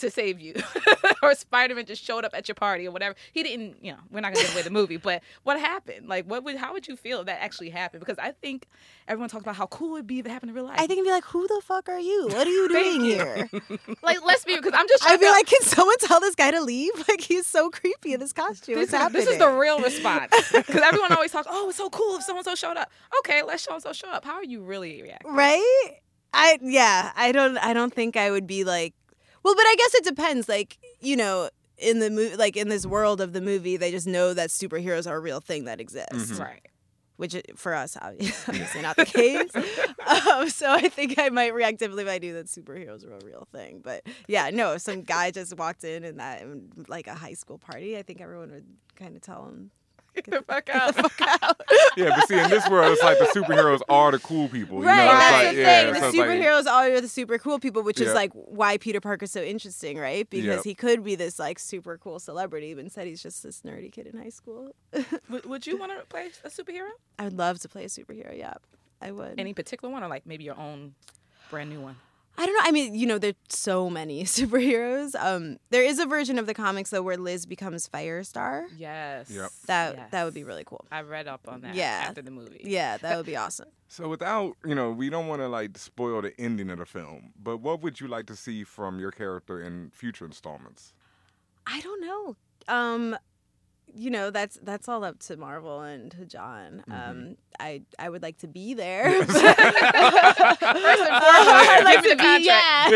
to save you, or Spider Man just showed up at your party or whatever? He didn't. You know, we're not gonna give away the movie, but what happened? Like, what would? How would you feel if that actually happened? Because I think everyone talks about how cool it'd be if it happened in real life. I think be like, who the fuck are you? What are you doing here? like, let's be because I'm just. I'd be out- like, can someone tell this guy to leave? Like he's so creepy in this costume. This What's is, this is the real response because everyone always talks. Oh, it's so cool if so and so showed up. Okay, let's and so show up. How are you really reacting? right? I yeah, I don't I don't think I would be like well, but I guess it depends. Like, you know, in the movie like in this world of the movie, they just know that superheroes are a real thing that exists. Right. Which for us obviously not the case. um, so I think I might react differently if I knew that superheroes are a real thing. But yeah, no, if some guy just walked in and that like a high school party, I think everyone would kind of tell him Get the fuck out. Yeah, but see, in this world, it's like the superheroes are the cool people. Right, you know? That's like, the yeah, thing. so The like- superheroes are the super cool people, which is like why Peter Parker's so interesting, right? Because Yep. he could be this like super cool celebrity, but instead he's just this nerdy kid in high school. would, would you want to play a superhero? I would love to play a superhero. Yeah, I would. Any particular one, or like maybe your own brand new one? I don't know. I mean, you know, there's so many superheroes. Um, there is a version of the comics though where Liz becomes Firestar. Yes. Yep. That that would be really cool. I read up on that Yeah. after the movie. Yeah, that would be awesome. So without, you know, we don't want to like spoil the ending of the film, but what would you like to see from your character in future installments? I don't know. Um, you know, that's that's all up to Marvel and to Jon. Um, I I would like to be there. First I'd like to be, yeah.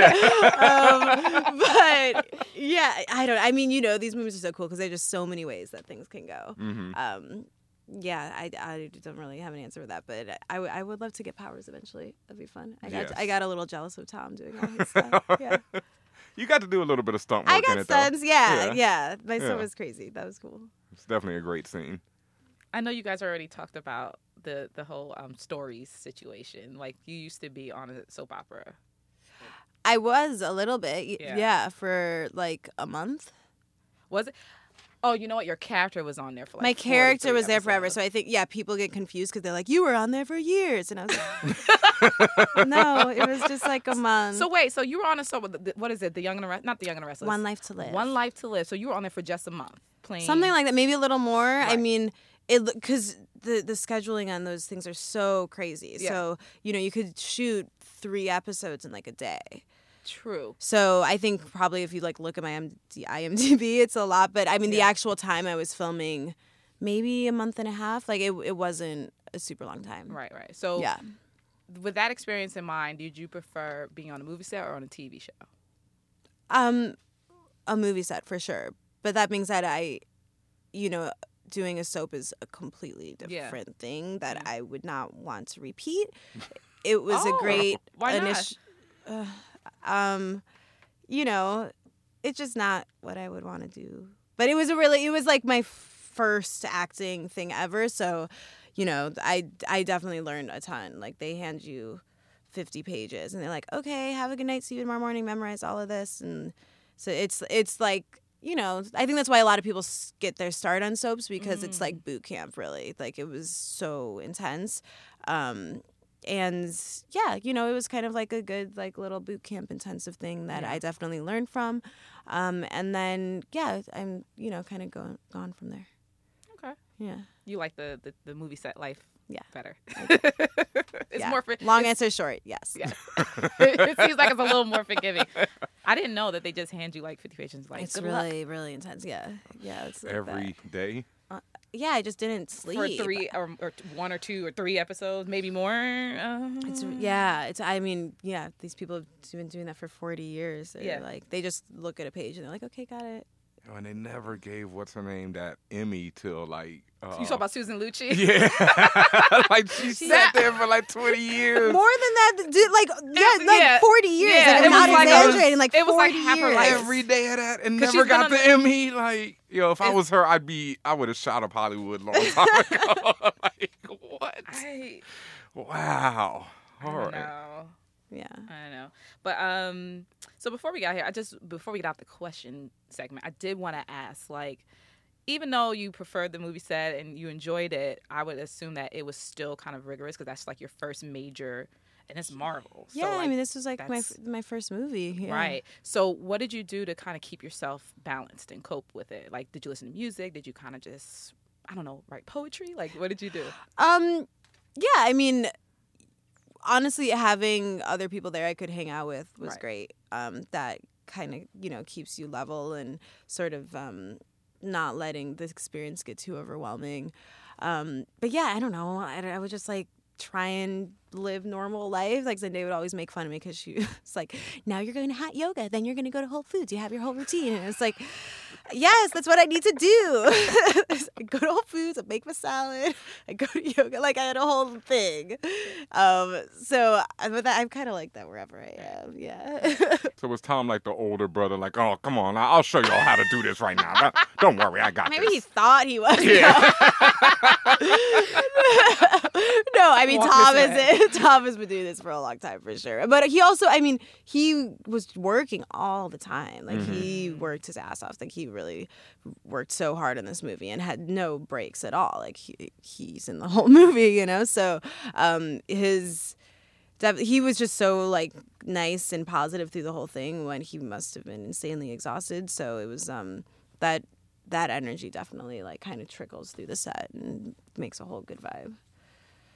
um, but yeah, I don't. I mean, you know, these movies are so cool because there's just so many ways that things can go. Mm-hmm. Um, yeah, I, I don't really have an answer for that, but I, w- I would love to get powers eventually. That'd be fun. I got Yes. I got a little jealous of Tom doing all his stuff. Yeah. You got to do a little bit of stunt work I got it, stunts. Yeah, Yeah. yeah. My son Yeah. was crazy. That was cool. It's definitely a great scene. I know you guys already talked about the the whole um, stories situation. Like you used to be on a soap opera. I was a little bit, Yeah. yeah, for like a month. Was it? Oh, you know what? Your character was on there for like My character was there forever, so I think yeah, people get confused because they're like, "You were on there for years," and I was like, "No, it was just like a month." So wait, so you were on a soap? What is it? The Young and the Rest? Not the Young and the Restless. one life to live. One life to live. So you were on there for just a month playing something like that, maybe a little more. I mean, it because the the scheduling on those things are so crazy. Yeah. So you know, you could shoot three episodes in like a day. True. So I think probably if you like look at my IMDb, it's a lot. But I mean, the actual time I was filming, maybe a month and a half. Like it, it wasn't a super long time. Right, right. So Yeah. with that experience in mind, did you prefer being on a movie set or on a TV show? Um, a movie set for sure. But that being said, I, you know, doing a soap is a completely Yeah. different thing that I would not want to repeat. It was Oh, a great why not? uh, um, you know, it's just not what I would want to do. But it was a really, it was like my first acting thing ever. So, you know, I I definitely learned a ton. Like they hand you 50 pages and they're like, okay, have a good night. See you tomorrow morning. Memorize all of this. And so it's it's like you know, I think that's why a lot of people get their start on soaps because it's like boot camp, really. Like it was so intense. Um, and yeah, you know, it was kind of like a good, like little boot camp intensive thing that I definitely learned from. Um, and then yeah, I'm you know kind of going gone from there. Okay. Yeah, You like the the, the movie set life Yeah. better. It's yeah. more for long it's- answer short. Yes. Yeah. it seems like it's a little more forgiving. I didn't know that they just hand you like 50 pages. Like, It's good luck really, really intense. Yeah, yeah. It's like Every that. day. Yeah, I just didn't sleep for three or, or one or two or three episodes, maybe more. Uh, It's yeah. It's I mean yeah. These people have been doing that for forty years. They're Yeah. Like they just look at a page and they're like, okay, got it. Oh, and they never gave what's her name that Emmy till like. Uh, you talk about Susan Lucci. Yeah, like she sat there for like twenty years. More than that, dude, like yeah, like yeah. forty years. Yeah, and it I'm was not like- exaggerating. Like it was like 40 half her life. every day of that and never got the the- Emmy. Like, yo, if I was her, I'd be, I would have shot up Hollywood long time ago. like, what? I, Wow. I All don't right. know. Yeah. I know. But um so before we got here, I just before we get off the question segment, I did want to ask like even though you preferred the movie set and you enjoyed it, I would assume that it was still kind of rigorous because that's like your first major, and it's Marvel. So, Yeah, I mean, this was like my my first movie. yeah. Right. So, what did you do to kind of keep yourself balanced and cope with it? Like, did you listen to music? Did you kind of just, I don't know, write poetry? Like, what did you do? Um, yeah, I mean, honestly, having other people there I could hang out with was Right. great. Um, that kind of you know keeps you level and sort of um not letting the experience get too overwhelming. Um, but yeah, I don't know. I, I would just like try and live normal life. Like Zendaya would always make fun of me because she was like, "Now you're going to hot yoga, then you're going to go to Whole Foods. You have your whole routine." And it's like, yes, that's what I need to do. I go to Whole Foods, I make my salad, I go to yoga. Like I had a whole thing. Um, so I- but that, I'm kind of like that wherever I am. Yeah. So was Tom like the older brother, like, oh, come on, I'll show y'all how to do this right now. Don't, worry, I got Maybe he thought he was. Yeah. no, I mean Walk Tom is Tom has been doing this for a long time for sure. But he also, I mean, he was working all the time. Like he worked his ass off. Like he really worked so hard in this movie and had no breaks at all. Like he, he's in the whole movie, you know. So um, his he was just so like nice and positive through the whole thing when he must have been insanely exhausted. So it was um that that energy definitely like kind of trickles through the set and makes a whole good vibe.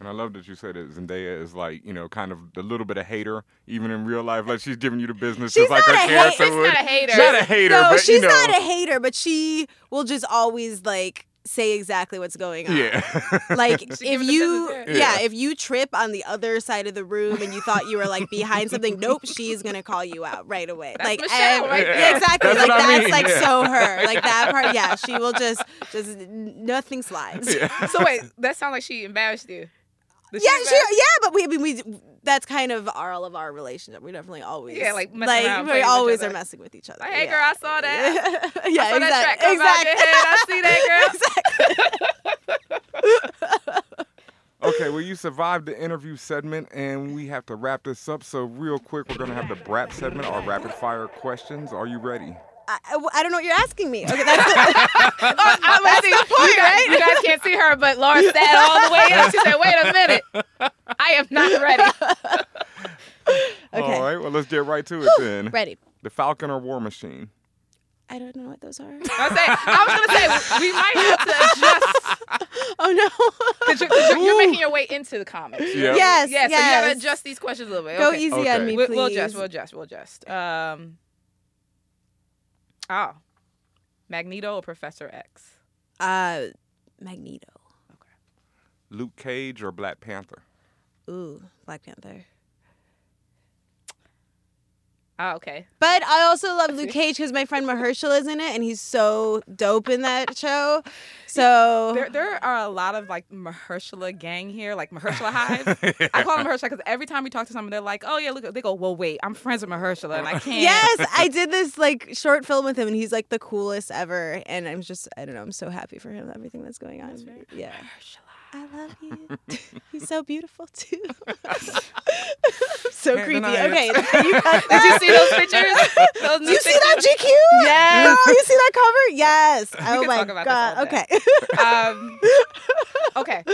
And I love that you said that Zendaya is like, you know, kind of a little bit of hater, even in real life. Like she's giving you the business, She's just like not her a hate- character she's would. not a hater. She's not a hater, no, but she's you know, not a hater, but she will just always like say exactly what's going on. yeah. Like if you yeah. Yeah. if you trip on the other side of the room and you thought you were like behind something, nope, she's gonna call you out right away. That's like Michelle ev- right yeah, exactly. That's like what I that's mean, like yeah. so her. Like that part, yeah, she will just just nothing slides. Yeah, so wait, that sounds like she embarrassed you. Did she, embarrass yeah, but we I mean we that's kind of our, all of our relationship. We definitely always Yeah, like like we playing with each always are messing with each other. Like, hey, yeah. girl, I saw that. yeah, I saw that track exactly. out your head. I see that, girl. Okay, well, you survived the interview segment, and we have to wrap this up. So, real quick, we're going to have the BRAP segment, our rapid fire questions. Are you ready? I, I- I don't know what you're asking me. Okay, that's the, oh, that's the point, you, guys, right? you guys can't see her, but Laura sat all the way up. She said, "Wait a minute, I am not ready." Okay. All right, well, let's get right to it then. Ready. The Falcon or War Machine? I don't know what those are. I was, saying, I was gonna say we might have to adjust oh no. because you're, 'cause you're, you're making your way into the comics. Yep. Yes. Yeah, so you gotta yes. adjust these questions a little bit. Go okay. easy Okay. on me, We- please. We'll adjust. We'll adjust. We'll adjust. Um. Oh, Magneto or Professor X? Uh, Magneto. Okay. Luke Cage or Black Panther? Ooh, Black Panther. Oh, okay. But I also love Luke Cage because my friend Mahershala is in it, and he's so dope in that show. So There, there are a lot of like Mahershala gang here, like Mahershala hive. I call them Mahershala because every time we talk to someone, they're like, "Oh yeah, look." They go, "Well, wait, I'm friends with Mahershala, and I can't." yes, I did this like short film with him, and he's like the coolest ever. And I'm just, I don't know, I'm so happy for him. Everything that's going on. Yeah, I love you. he's so beautiful too. so Man, creepy. Okay, you got Did you see those pictures? Those new You see that? GQ? Yes. Oh, you see that cover? Yes. oh my talk about god. all. Okay. Um, okay.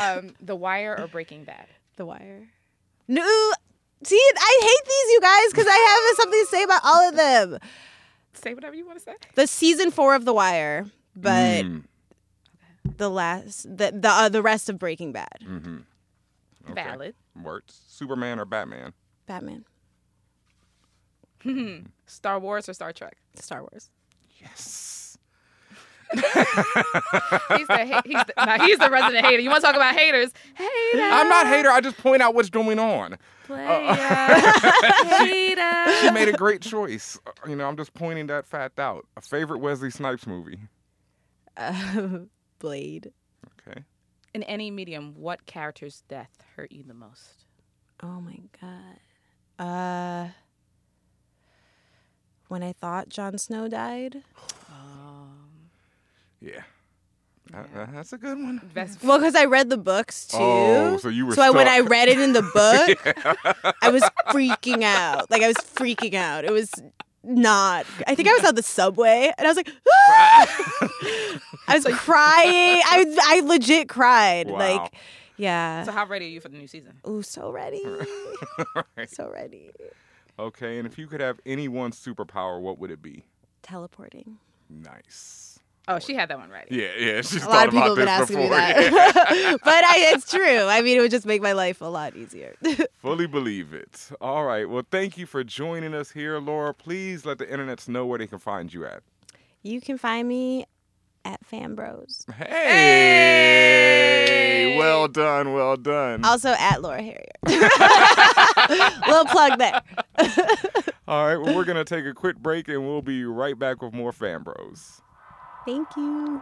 Um, The Wire or Breaking Bad? the Wire. No. See, I hate these, you guys, because I have something to say about all of them. Say whatever you want to say. The season four of The Wire, but Mm, the last, the the uh, the rest of Breaking Bad. okay. Valid. Works. Superman or Batman? Batman, Star Wars or Star Trek? Star Wars. Yes. He's the ha- he's the, nah, he's the resident hater. You want to talk about haters? Hater. I'm not hater. I just point out what's going on. Player. hater. She made a great choice. Uh, You know, I'm just pointing that fact out. A favorite Wesley Snipes movie. Uh, Blade. Okay. In any medium, what character's death hurt you the most? Oh my god. Uh, when I thought Jon Snow died. Yeah. That- that- that's a good one. Best. Well, because I read the books too. Oh, so you were So I, when I read it in the book, I was freaking out. Like I was freaking out. It was not. I think I was on the subway, and I was like, "Ah!" I was crying. I I legit cried. Wow. Like, yeah. So how ready are you for the new season? Ooh, so ready. So ready. Okay, and if you could have any one superpower, what would it be? Teleporting. Nice. Oh, she had that one ready. Yeah, yeah. She's A lot of people have been this asking before. me Yeah. that. but I, it's true. I mean, it would just make my life a lot easier. Fully believe it. All right. Well, thank you for joining us here, Laura. Please let the internets know where they can find you at. you can find me at Fanbros. Hey! Well done. Well done. Also at Laura Harrier. Little plug there. All right. Well, we're going to take a quick break and we'll be right back with more Fan Bros. Thank you.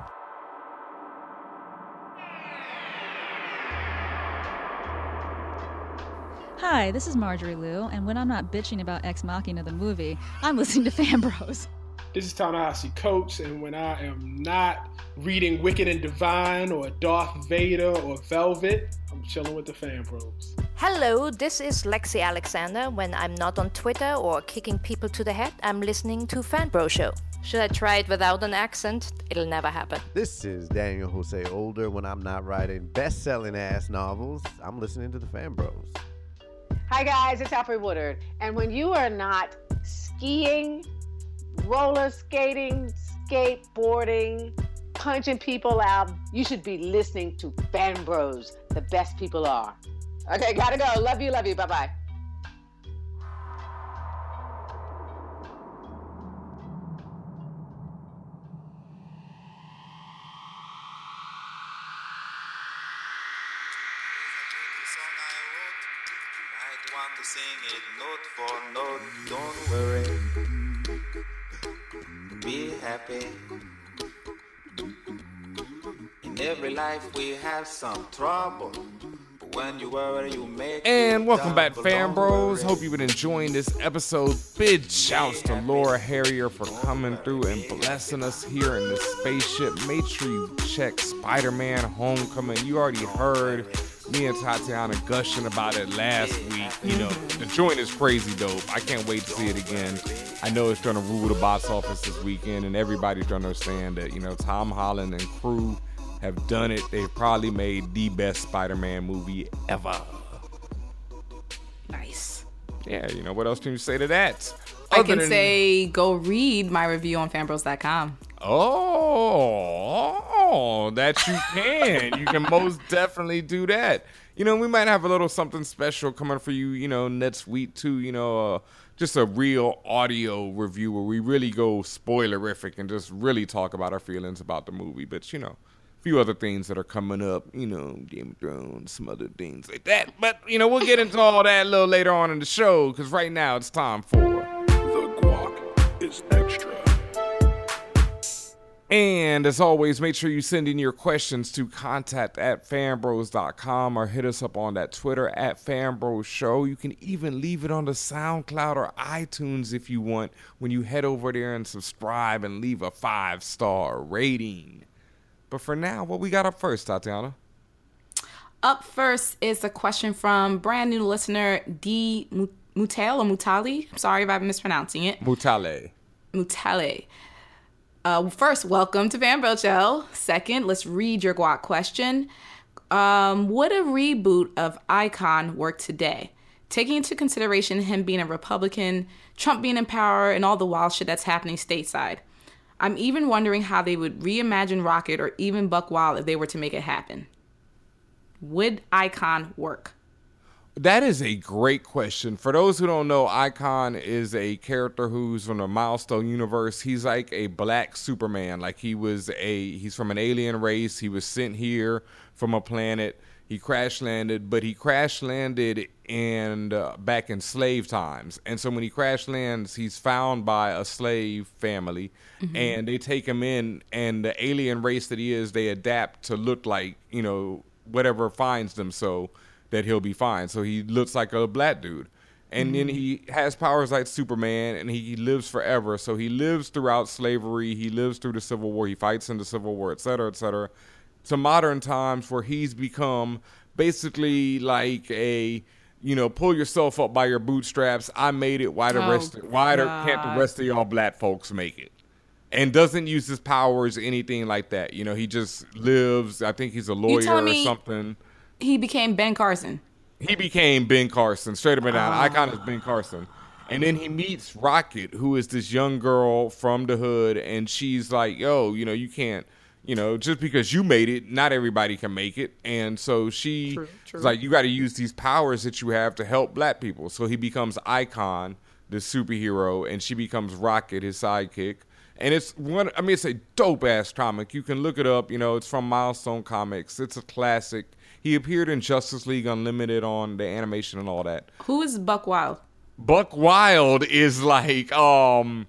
Hi, this is Marjorie Liu, and when I'm not bitching about Ex Machina the movie, I'm listening to Fan Bros. This is Ta-Nehisi Coates, and when I am not reading Wicked and Divine or Darth Vader or Velvet, I'm chilling with the fan bros. Hello, this is Lexi Alexander. When I'm not on Twitter or kicking people to the head, I'm listening to Fan Bro Show. Should I try it without an accent? It'll never happen. This is Daniel Jose Older. When I'm not writing best selling ass novels, I'm listening to the Fan Bros. Hi guys, it's Alfre Woodard. And when you are not skiing, roller skating, skateboarding, punching people out, you should be listening to Fan Bros. The best people are. Okay, gotta go. Love you, love you. Bye bye. Happy. In every life we have some trouble. But when you worry, you make And welcome back, double. Bros. Hope you've been enjoying this episode. Big shouts to Laura Harrier for coming through and blessing us here in the spaceship. Make sure you check Spider Man Homecoming. You already heard me and Tatiana gushing about it last week. You know, the joint is crazy dope. I can't wait to see it again. I know it's going to rule the box office this weekend, and everybody's going to understand that, you know, Tom Holland and crew have done it. They've probably made the best Spider Man movie ever. Nice. Yeah, you know, what else can you say to that? I Other can than- say go read my review on fanbros.com. Oh, that you can. you can most definitely do that. You know, we might have a little something special coming for you, you know, next week too, you know, uh, just a real audio review where we really go spoilerific and just really talk about our feelings about the movie. But, you know, a few other things that are coming up, you know, Game of Thrones, some other things like that. But, you know, we'll get into all that a little later on in the show because right now it's time for. The guac is. And as always, make sure you send in your questions to contact at fanbros.com or hit us up on that Twitter at fanbros show. You can even leave it on the SoundCloud or iTunes if you want when you head over there and subscribe and leave a five star rating. But for now, what we got up first, Tatiana? Up first is a question from brand new listener D Mutal or Mutali. Sorry if I'm mispronouncing it. Mutale. Mutale. Uh, first, welcome to Fan Bro Show. Second, let's read your guac question. Um, would a reboot of Icon work today? Taking into consideration him being a Republican, Trump being in power, and all the wild shit that's happening stateside. I'm even wondering how they would reimagine Rocket or even Buck Wild if they were to make it happen. Would Icon work? That is a great question. For those who don't know, Icon is a character who's from the Milestone universe. He's like a black Superman. Like he was a he's from an alien race. He was sent here from a planet. He crash landed, but he crash landed in uh, back in slave times. And so when he crash lands, he's found by a slave family, Mhm. and they take him in. And the alien race that he is, they adapt to look like you know whatever finds them. So that he'll be fine. So he looks like a black dude. And then Mhm. he has powers like Superman and he lives forever. So he lives throughout slavery, he lives through the Civil War, he fights in the Civil War, et cetera, et cetera, to modern times where he's become basically like a you know, pull yourself up by your bootstraps. I made it. Why the Oh, rest? Why the, can't the rest of y'all black folks make it? and doesn't use his powers anything like that. You know, he just lives. I think he's a lawyer or me- something. He became Ben Carson. He became Ben Carson, straight up and down. Ah. Oh. Icon is Ben Carson. And then he meets Rocket, who is this young girl from the hood, and she's like, "Yo, you know, you can't, you know, just because you made it, not everybody can make it." And so she True, true. like, "You got to use these powers that you have to help black people." So he becomes Icon, the superhero, and she becomes Rocket, his sidekick. And it's one. I mean, it's a dope ass comic. You can look it up. You know, it's from Milestone Comics. It's a classic. He appeared in Justice League Unlimited on the animation and all that. Who is Buck Wild? Buck Wild is like um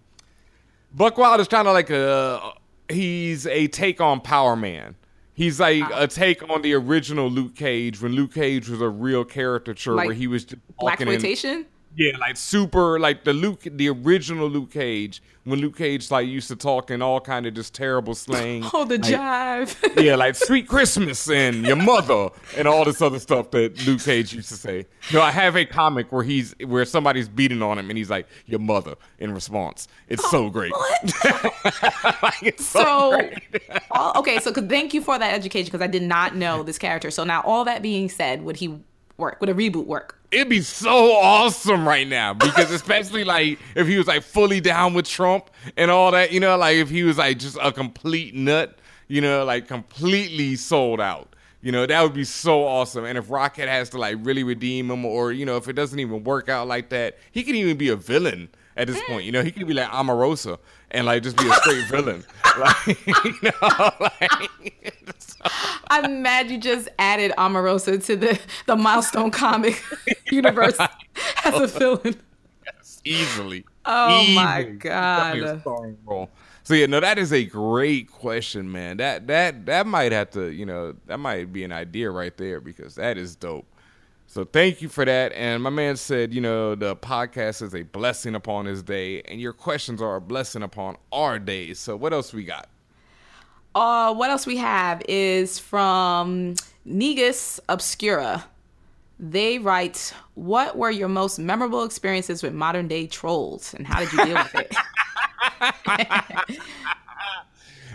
Buck Wild is kind of like a he's a take on Power Man. He's like Ah. a take on the original Luke Cage when Luke Cage was a real caricature Like where he was just Black exploitation? Yeah, like super, like the Luke, the original Luke Cage, when Luke Cage like used to talk in all kind of just terrible slang. Oh, the like, jive. yeah, like "Sweet Christmas" and "Your Mother" and all this other stuff that Luke Cage used to say. No, I have a comic where he's where somebody's beating on him and he's like "Your mother" in response. It's so oh, great. Like, it's so, so great. all, okay so thank you for that education because i did not know this character so now all that being said would he work would a reboot work It'd be so awesome right now because especially like if he was like fully down with Trump and all that, you know, like if he was like just a complete nut, you know, like completely sold out. You know, that would be so awesome. And if Rocket has to like really redeem him or, you know, if it doesn't even work out like that, he can even be a villain at this point. You know, he could be like Omarosa and like just be a straight villain. Like, you know, like i'm mad you just added omarosa to the the milestone comic universe as a villain easily. Oh my God. Definitely a starring role. So yeah, no, that is a great question, man. That that that might have to, you know, that might be an idea right there because that is dope. So thank you for that. And my man said, you know, the podcast is a blessing upon his day, and your questions are a blessing upon our days. So what else we got? Uh what else we have is from negus obscura they write what were your most memorable experiences with modern day trolls and how did you deal with it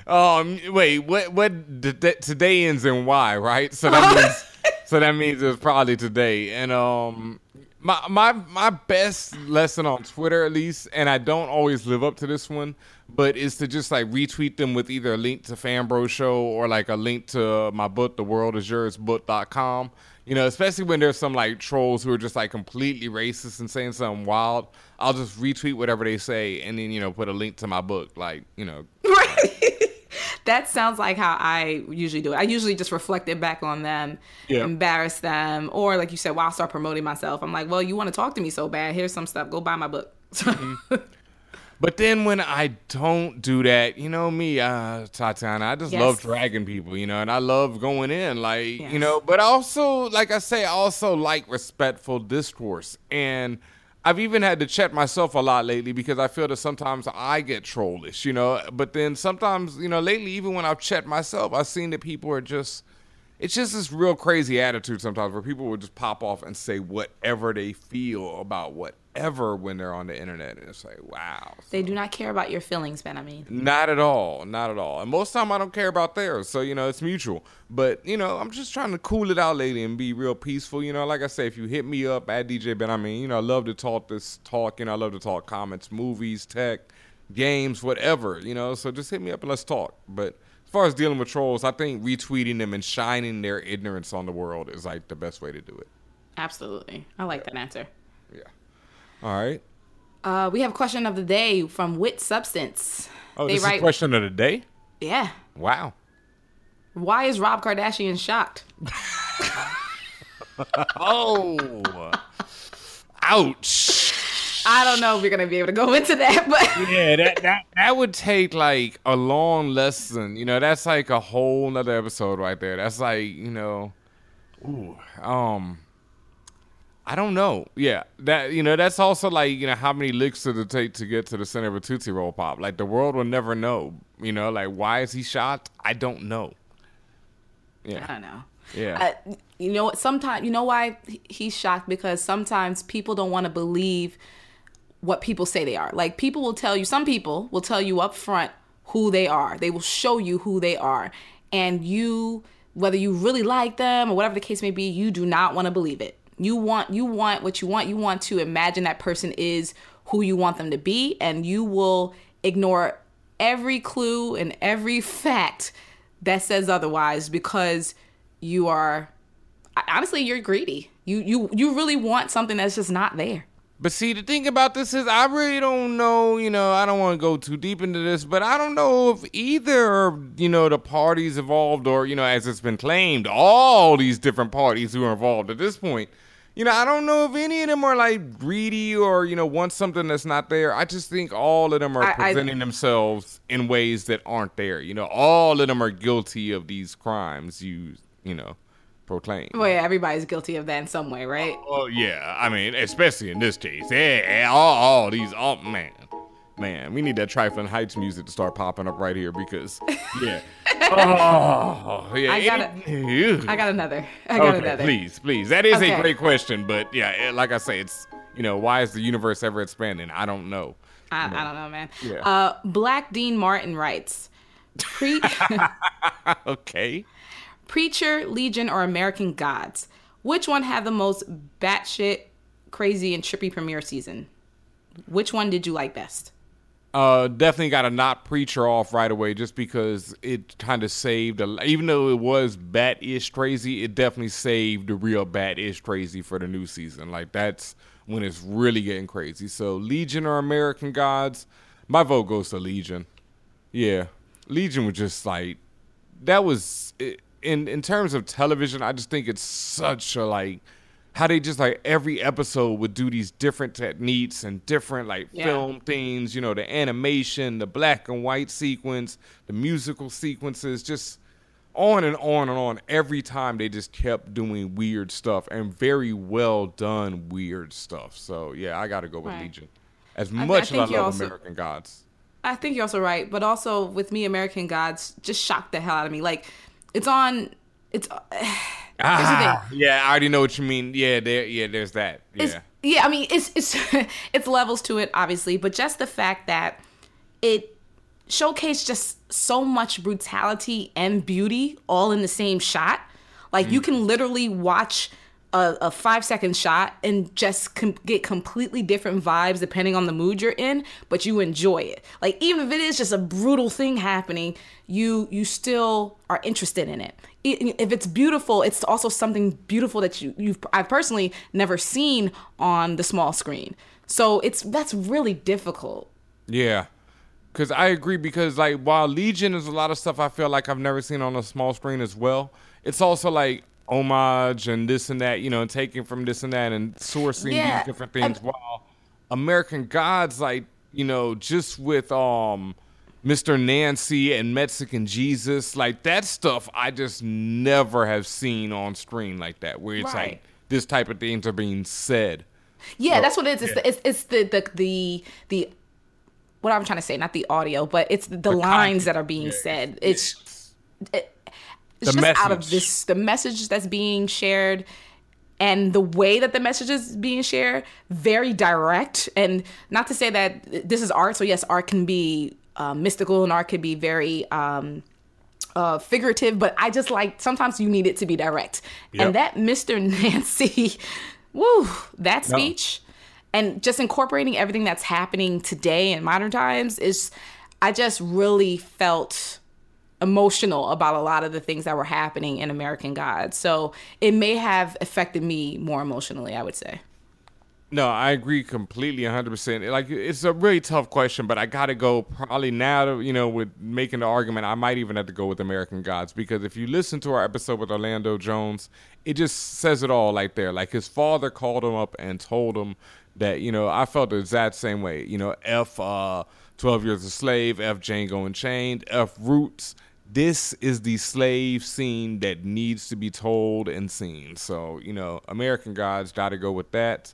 Um, wait, what? What? d- d- today ends in Y, right? So that means, so that means it was probably today. And um, my my my best lesson on Twitter, at least, and I don't always live up to this one, but is to just like retweet them with either a link to Fanbro Show or like a link to my book, The World Is Yours Book.com. You know, especially when there's some like trolls who are just like completely racist and saying something wild. I'll just retweet whatever they say and then, you know, put a link to my book. Like, you know, that sounds like how I usually do it. I usually just reflect it back on them, Yeah. embarrass them, or like you said, while I start promoting myself, I'm like, well, you want to talk to me so bad? Here's some stuff. Go buy my book. But then when I don't do that, you know me, uh, Tatiana, I just Yes. love dragging people, you know, and I love going in, like, you know, but also, like I say, I also like respectful discourse. And I've even had to check myself a lot lately because I feel that sometimes I get trollish, you know, but then sometimes, you know, lately, even when I've checked myself, I've seen that people are just, it's just this real crazy attitude sometimes where people will just pop off and say whatever they feel about whatever when they're on the internet. And it's like, wow. they do not care about your feelings, Ben. I mean, Not at all. Not at all. And most time I don't care about theirs. So, you know, it's mutual. But, you know, I'm just trying to cool it out lady, and be real peaceful. You know, like I say, if you hit me up at DJ Ben, I mean, you know, I love to talk this talk. You know, I love to talk comics, movies, tech, games, whatever, you know. So just hit me up and let's talk. But as far as dealing with trolls, I think retweeting them and shining their ignorance on the world is like the best way to do it. absolutely. I like that answer. All right. Uh, we have a question of the day from Wit Substance. Oh, they this is question of the day? yeah. Wow. Why is Rob Kardashian shocked? oh. Ouch. I don't know if we're gonna be able to go into that, but yeah, that, that that would take like a long lesson. You know, that's like a whole nother episode right there. That's like, you know, ooh, um I don't know. Yeah. That you know, that's also like, you know, how many licks does it take to get to the center of a Tootsie Roll Pop? Like the world will never know. You know, like why is he shocked? I don't know. Yeah. I don't know. Yeah. Uh, you know what? Sometimes you know why he's shocked because sometimes people don't want to believe what people say they are. Like people will tell you. Some people will tell you up front who they are. They will show you who they are. And you whether you really like them or whatever the case may be, you do not want to believe it. You want you want what you want. You want to imagine that person is who you want them to be and you will ignore every clue and every fact that says otherwise because you are honestly you're greedy. You you you really want something that's just not there. But see, the thing about this is, I really don't know. You know, I don't want to go too deep into this, but I don't know if either, you know, the parties involved, or you know, as it's been claimed, all these different parties who are involved at this point. You know, I don't know if any of them are like greedy or you know want something that's not there. I just think all of them are I- I- presenting themselves in ways that aren't there. You know, all of them are guilty of these crimes. You, you know, proclaim. Well, yeah, everybody's guilty of that in some way, right? Oh yeah, I mean, especially in this case, yeah, all, all these, oh man, man, we need that Trifling Heights music to start popping up right here because, yeah, oh yeah, I got it. I got another. I got okay, another. please, please, that is Okay. a great question, but yeah, eh, like I say, it's you know, why is the universe ever expanding? I don't know. I, I don't know, man. Yeah. Uh, Black Dean Martin writes, Pre- okay. Preacher, Legion, or American Gods? Which one had the most batshit crazy and trippy premiere season? Which one did you like best? Uh, definitely got to knock Preacher off right away just because it kind of saved, a, even though it was bat ish crazy, it definitely saved the real bat ish crazy for the new season. Like, that's when it's really getting crazy. So, Legion or American Gods, my vote goes to Legion. Yeah. Legion was just like, that was, in, in terms of television, I just think it's such a like, how they just like every episode would do these different techniques and different like Yeah. film things, you know, the animation, the black and white sequence, the musical sequences, just on and on and on. Every time they just kept doing weird stuff and very well done weird stuff. So yeah, I got to go with Right. Legion. As I- I much as I love also- American Gods. I think you're also right, but also with me, American Gods just shocked the hell out of me. Like, it's on. It's. Ah, yeah, I already know what you mean. Yeah, there, yeah, there's that. Yeah. It's, yeah, I mean, it's it's it's levels to it, obviously, but just the fact that it showcased just so much brutality and beauty all in the same shot. Like you can literally watch a, a five second shot and just com- get completely different vibes depending on the mood you're in, but you enjoy it. Like even if it is just a brutal thing happening, you you still are interested in it. If it's beautiful, it's also something beautiful that you you've I've personally never seen on the small screen. So it's that's really difficult. Yeah. Cause I agree because like while Legion is a lot of stuff I feel like I've never seen on a small screen as well, it's also like homage and this and that, you know, taking from this and that and sourcing Yeah, these different things. while American Gods, like, you know, just with um Mr. Nancy and Mexican Jesus, like that stuff I just never have seen on screen like that, where it's Right. like this type of things are being said. Yeah, So, that's what it is. It's, the, it's it's the the the the what I'm trying to say, not the audio, but it's the, lines that are being said. It's it, it's The just out of this the message that's being shared and the way that the message is being shared very direct and not to say that this is art so yes art can be uh, mystical and art could be very um uh, figurative, but I just like sometimes you need it to be direct. Yep. And that Mr. Nancy, woo, that No. speech and just incorporating everything that's happening today in modern times is, I just really felt emotional about a lot of the things that were happening in American Gods. So it may have affected me more emotionally, I would say. No, I agree completely, 100%. Like, it's a really tough question, but I got to go probably now, you know, with making the argument, I might even have to go with American Gods because if you listen to our episode with Orlando Jones, it just says it all right there. Like, his father called him up and told him that, you know, I felt the exact same way. You know, F uh, 12 Years a Slave, F Django Unchained, F Roots. This is the slave scene that needs to be told and seen. So, you know, American Gods got to go with that.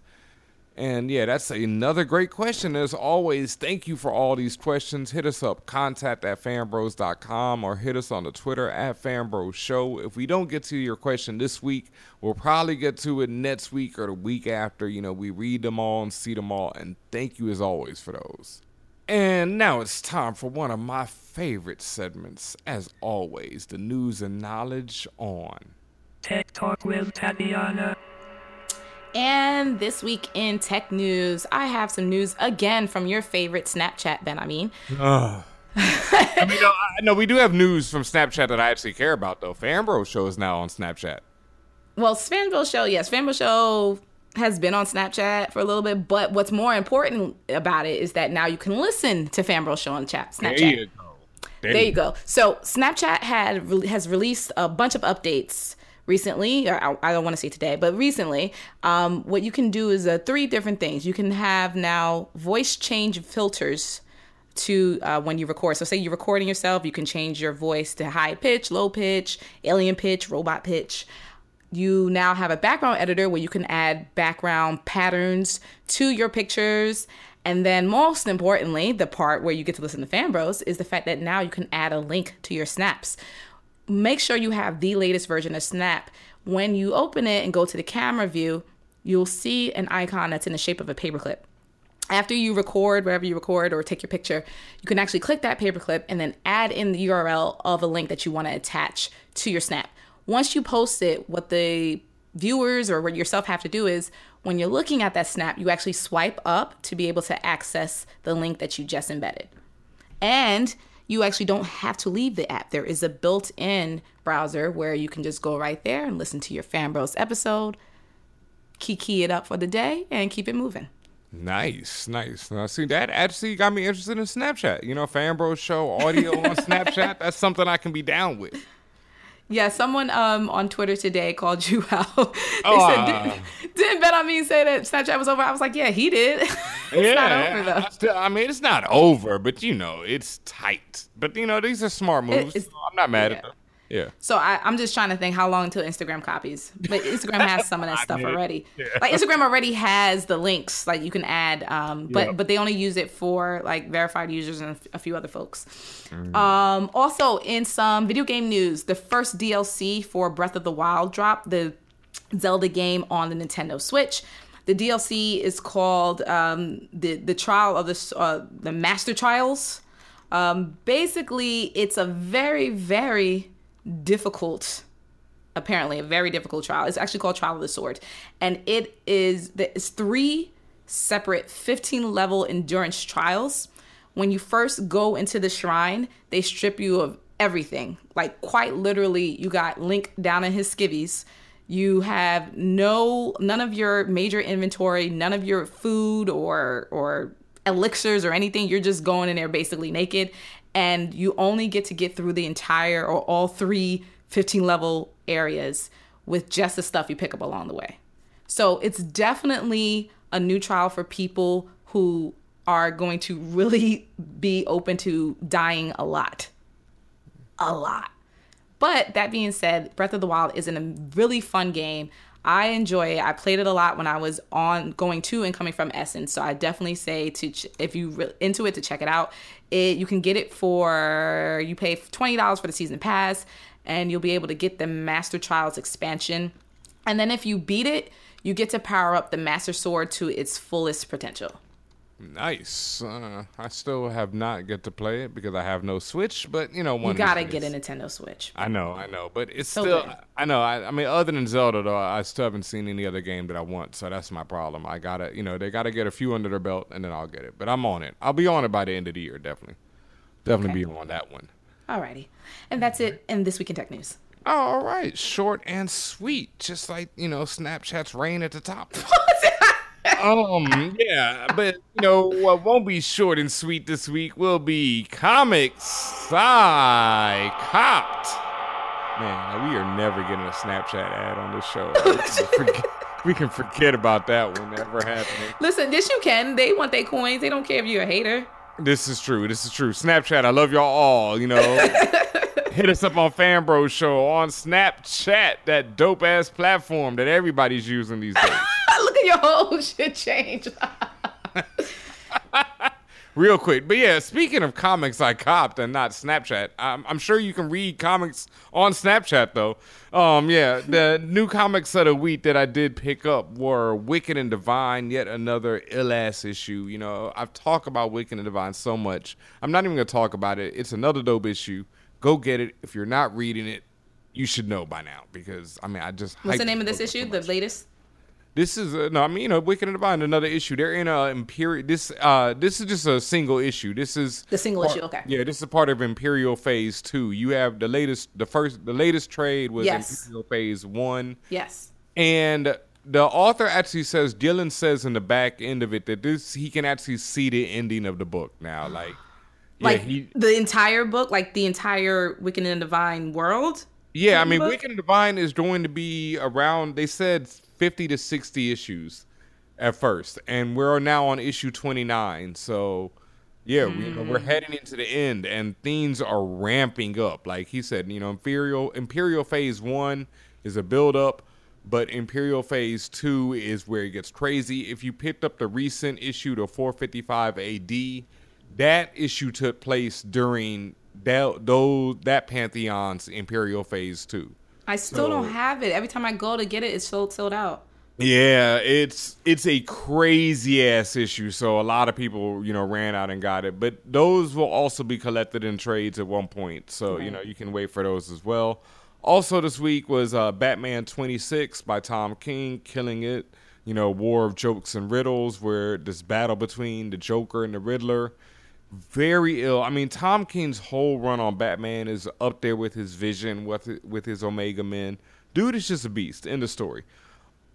And yeah, that's another great question. As always, thank you for all these questions. Hit us up, contact at fanbros.com or hit us on the Twitter at fanbros show. If we don't get to your question this week, we'll probably get to it next week or the week after. You know, we read them all and see them all. And thank you as always for those. And now it's time for one of my favorite segments, as always, the news and knowledge on Tech Talk with Tatiana. And this week in tech news, I have some news again from your favorite Snapchat, Ben. I mean. I mean, no, I, no, we do have news from Snapchat that I actually care about, though. Fanbro show is now on Snapchat. well, Svanville Show, yes, Svanville Show has been on Snapchat for a little bit, but what's more important about it is that now you can listen to Fanbro Show on chat Snapchat. There you go. There, you go. So Snapchat had has released a bunch of updates recently. Or I, I don't want to say today, but recently. Um, what you can do is uh, three different things. You can have now voice change filters to uh, when you record. So say you're recording yourself, you can change your voice to high pitch, low pitch, alien pitch, robot pitch. You now have a background editor where you can add background patterns to your pictures. And then, most importantly, the part where you get to listen to Fanbros is the fact that now you can add a link to your snaps. Make sure you have the latest version of Snap. When you open it and go to the camera view, you'll see an icon that's in the shape of a paperclip. After you record, wherever you record or take your picture, you can actually click that paperclip and then add in the URL of a link that you want to attach to your snap. Once you post it, what the viewers or what yourself have to do is when you're looking at that snap, you actually swipe up to be able to access the link that you just embedded. And you actually don't have to leave the app. There is a built in browser where you can just go right there and listen to your Fanbros episode, key key it up for the day, and keep it moving. Nice, nice. Now, see, that actually got me interested in Snapchat. You know, Fanbro show audio on Snapchat. That's something I can be down with. Yeah, someone um on Twitter today called you out. they Oh, said, didn't, didn't BenHaMeen say that Snapchat was over? I was like, yeah, he did. it's not over though. I, I mean, it's not over, but you know, it's tight. But you know, these are smart moves. it's- so I'm not mad at them. Yeah. So I, I'm just trying to think how long until Instagram copies. But Instagram has some of that stuff already. yeah. Like Instagram already has the links, like you can add, um, but Yeah. but they only use it for like verified users and a few other folks. Mm. Um, also, in some video game news, the first DLC for Breath of the Wild dropped. The Zelda game on the Nintendo Switch. The DLC is called um, the the trial of the uh, the Master Trials. Um, basically, it's a very very difficult apparently a very difficult trial. It's actually called trial of the sword. And it is it's three separate 15 level endurance trials. When you first go into the shrine they strip you of everything. Like quite literally you got link down in his skivvies. You have no none of your major inventory none of your food or or elixirs or anything. You're just going in there basically naked and you only get to get through the entire or all three 15 level areas with just the stuff you pick up along the way. So it's definitely a new trial for people who are going to really be open to dying a lot. A lot. But that being said, Breath of the Wild is a really fun game. I enjoy it. I played it a lot when I was on going to and coming from Essence. So I definitely say to ch- if you re- into it to check it out. It you can get it for you pay twenty dollars for the season pass, and you'll be able to get the Master Trials expansion. And then if you beat it, you get to power up the Master Sword to its fullest potential. Nice. Uh, I still have not get to play it because I have no Switch, but you know, one you gotta get a Nintendo Switch. I know, I know, but it's So still. good. I know. I, I mean, other than Zelda, though, I still haven't seen any other game that I want. So that's my problem. I gotta, you know, they gotta get a few under their belt, and then I'll get it. But I'm on it. I'll be on it by the end of the year, definitely. Definitely be on that one. Alrighty, and that's it. in this week in tech news. All right, short and sweet, just like you know, Snapchat's reign at the top. um, yeah, but you know what won't be short and sweet this week will be comics I copped. Man, we are never getting a Snapchat ad on this show. We can forget, we can forget about that one ever happening. Listen, this you can. They want their coins. They don't care if you're a hater. This is true. This is true. Snapchat, I love y'all all. You know, hit us up on Fan Fanbro Show on Snapchat, that dope ass platform that everybody's using these days. Look at your whole shit change. real quick. But yeah, speaking of comics I copped and not Snapchat, I'm, I'm sure you can read comics on Snapchat though. Um, yeah, the new comics of the week that I did pick up were Wicked and Divine, yet another ill ass issue. You know, I've talked about Wicked and Divine so much. I'm not even gonna talk about it. It's another dope issue. Go get it. If you're not reading it, you should know by now because I mean I just What's the name of this up so issue? The latest? This is uh, no, I mean you know, Wicked and Divine, another issue. They're in a imperial. This uh, this is just a single issue. This is The single part- issue, okay. Yeah, this is a part of Imperial Phase Two. You have the latest, the first, the latest trade was Yes. Imperial Phase One, Yes. and the author actually says Gillen says in the back end of it that this he can actually see the ending of the book now. Like, yeah, Like he, the entire book, like the entire Wicked and Divine world. Yeah, I mean, book? Wicked and Divine is going to be around. They said fifty to sixty issues at first, and we're now on issue twenty nine. So, yeah, we, you know, we're Mm. heading into the end, and things are ramping up. Like he said, you know, Imperial Imperial Phase One is a build up, but Imperial Phase Two is where it gets crazy. If you picked up the recent issue to four fifty five AD, that issue took place during that those that pantheon's imperial phase two I still So- don't have it. Every time I go to get it, it's sold sold out. yeah it's it's a crazy ass issue. So a lot of people you know ran out and got it. But those will also be collected in trades at one point. So you know you can wait for those as well. Also this week was uh, batman 26 by tom king killing it. You know war of jokes and riddles where this battle between the joker and the riddler very ill. I mean, Tom King's whole run on Batman is up there with his vision, with with his Omega Men. Dude is just a beast. End of story.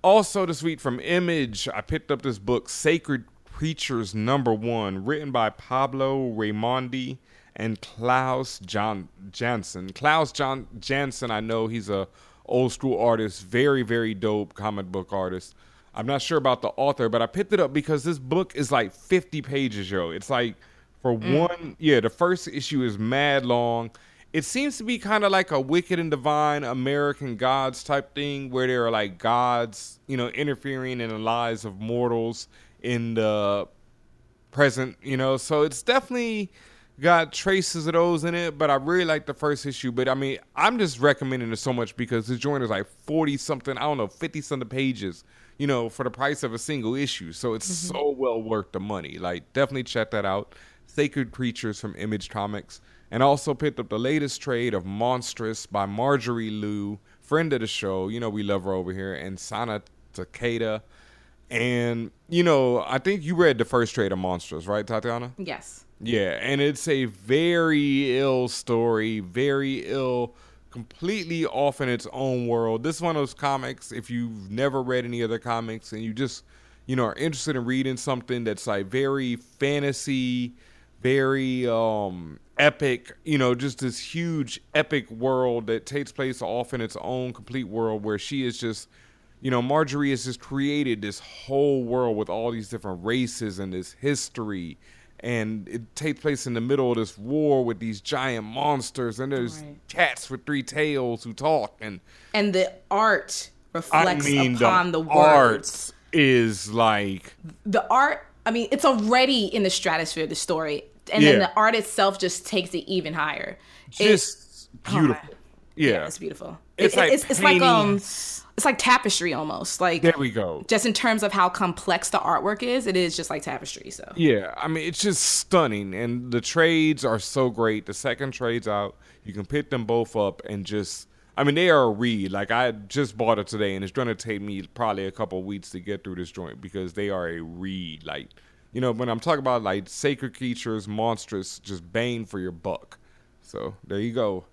Also, this week from Image, I picked up this book, Sacred Creatures Number One, written by Pablo Raimondi and Klaus John Janson. Klaus John Janson, I know he's a old school artist, very very dope comic book artist. I'm not sure about the author, but I picked it up because this book is like 50 pages, yo. It's like for Mm. one, yeah, the first issue is mad long. It seems to be kind of like a wicked and divine American gods type thing where there are like gods, you know, interfering in the lives of mortals in the present, you know. So it's definitely got traces of those in it, but I really like the first issue. But I mean, I'm just recommending it so much because this joint is like 40 something, I don't know, 50 something pages, you know, for the price of a single issue. So it's Mhm. so well worth the money. Like, definitely check that out. Sacred Creatures from Image Comics. And also picked up the latest trade of Monstress by Marjorie Liu, friend of the show. You know, we love her over here. And Sana Takeda. And, you know, I think you read the first trade of Monstress, right, Tatiana? Yes. Yeah, and it's a very ill story, very ill, completely off in its own world. This is one of those comics, if you've never read any other comics and you just, you know, are interested in reading something that's like very fantasy, very um epic, you know, just this huge epic world that takes place off in its own complete world where she is just you know, Marjorie has just created this whole world with all these different races and this history. And it takes place in the middle of this war with these giant monsters, and there's Right. cats with three tails who talk. And And the art reflects I mean, upon the, the, words. art is like The art, I mean, it's already in the stratosphere of the story. And then the art itself just takes it even higher. It's just oh, beautiful. yeah. it's beautiful. It's It- like it's, it's like um it's like tapestry almost. Like There we go. just in terms of how complex the artwork is, it is just like tapestry. So Yeah, I mean it's just stunning, and the trades are so great. The second trade's out, you can pick them both up and just. I mean, they are a read. Like I just bought it today, and it's to take me probably a couple weeks to get through this joint because they are a read. Like, you know, when I'm talking about like sacred creatures, Monstress, just bane for your buck. So there you go,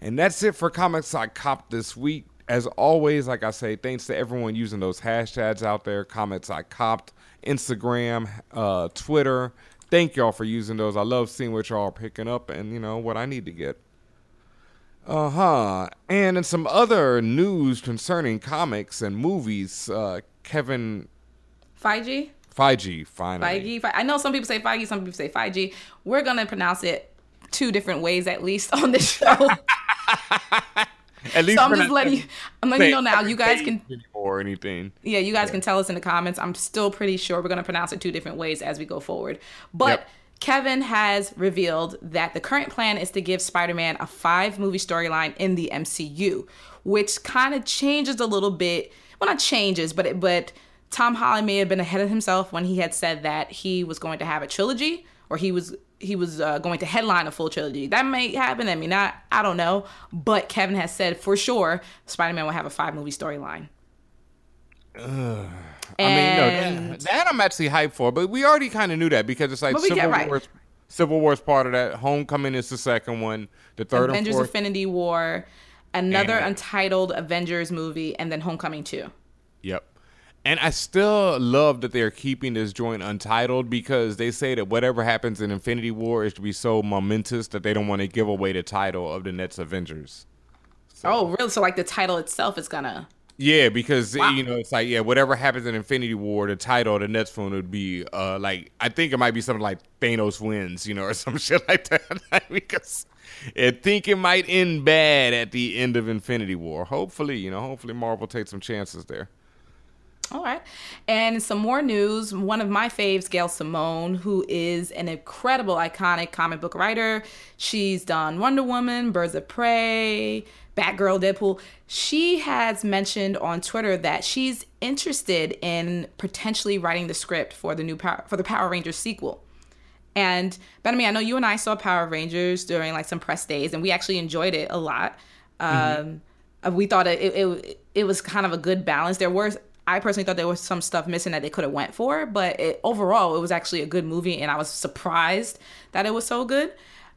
and that's it for comics I copped this week. As always, like I say, thanks to everyone using those hashtags out there. Comments I copped, Instagram, uh, Twitter. Thank y'all for using those. I love seeing what y'all are picking up and you know what I need to get. Uh huh. And in some other news concerning comics and movies, uh, Kevin Feige, Feige finally. Feige, Fe- I know some people say Feige, some people say Feige. We're gonna pronounce it two different ways at least on this show. At least so I'm just letting you. I'm letting you know now. You guys can or anything. Yeah, you guys can tell us in the comments. I'm still pretty sure we're going to pronounce it two different ways as we go forward. But Yep. Kevin has revealed that the current plan is to give Spider Man a five movie storyline in the MCU, which kind of changes a little bit. Well, not changes, but it, but Tom Holland may have been ahead of himself when he had said that he was going to have a trilogy or he was he was uh, going to headline a full trilogy. That may happen. I mean, not I don't know, but Kevin has said for sure Spider Man will have a five movie storyline. Ugh. I mean, no, that, that I'm actually hyped for, but we already kind of knew that because it's like Civil get right. War's Civil War's part of that. Homecoming is the second one. The third Avengers and. Infinity War, another And- untitled Avengers movie, and then Homecoming 2. Yep. And I still love that they're keeping this joint untitled because they say that whatever happens in Infinity War is to be so momentous that they don't want to give away the title of the next Avengers. Oh, really? So like the title itself is gonna. Yeah, because you know it's like yeah, whatever happens in Infinity War, the title the next one would be uh like I think it might be something like Thanos wins, you know, or some shit like that. Because I think it might end bad at the end of Infinity War. Hopefully, you know, hopefully Marvel takes some chances there. All right. And some more news. One of my faves, Gail Simone, who is an incredible, iconic comic book writer. She's done Wonder Woman, Birds of Prey, Batgirl, Deadpool. She has mentioned on Twitter that she's interested in potentially writing the script for the new Power, for the Power Rangers sequel. And Benjamin, I know you and I saw Power Rangers during like some press days, and we actually enjoyed it a lot. Um, uh, we thought it, it it it was kind of a good balance. There were I personally thought there was some stuff missing that they could have went for, but it, overall it was actually a good movie, and I was surprised that it was so good.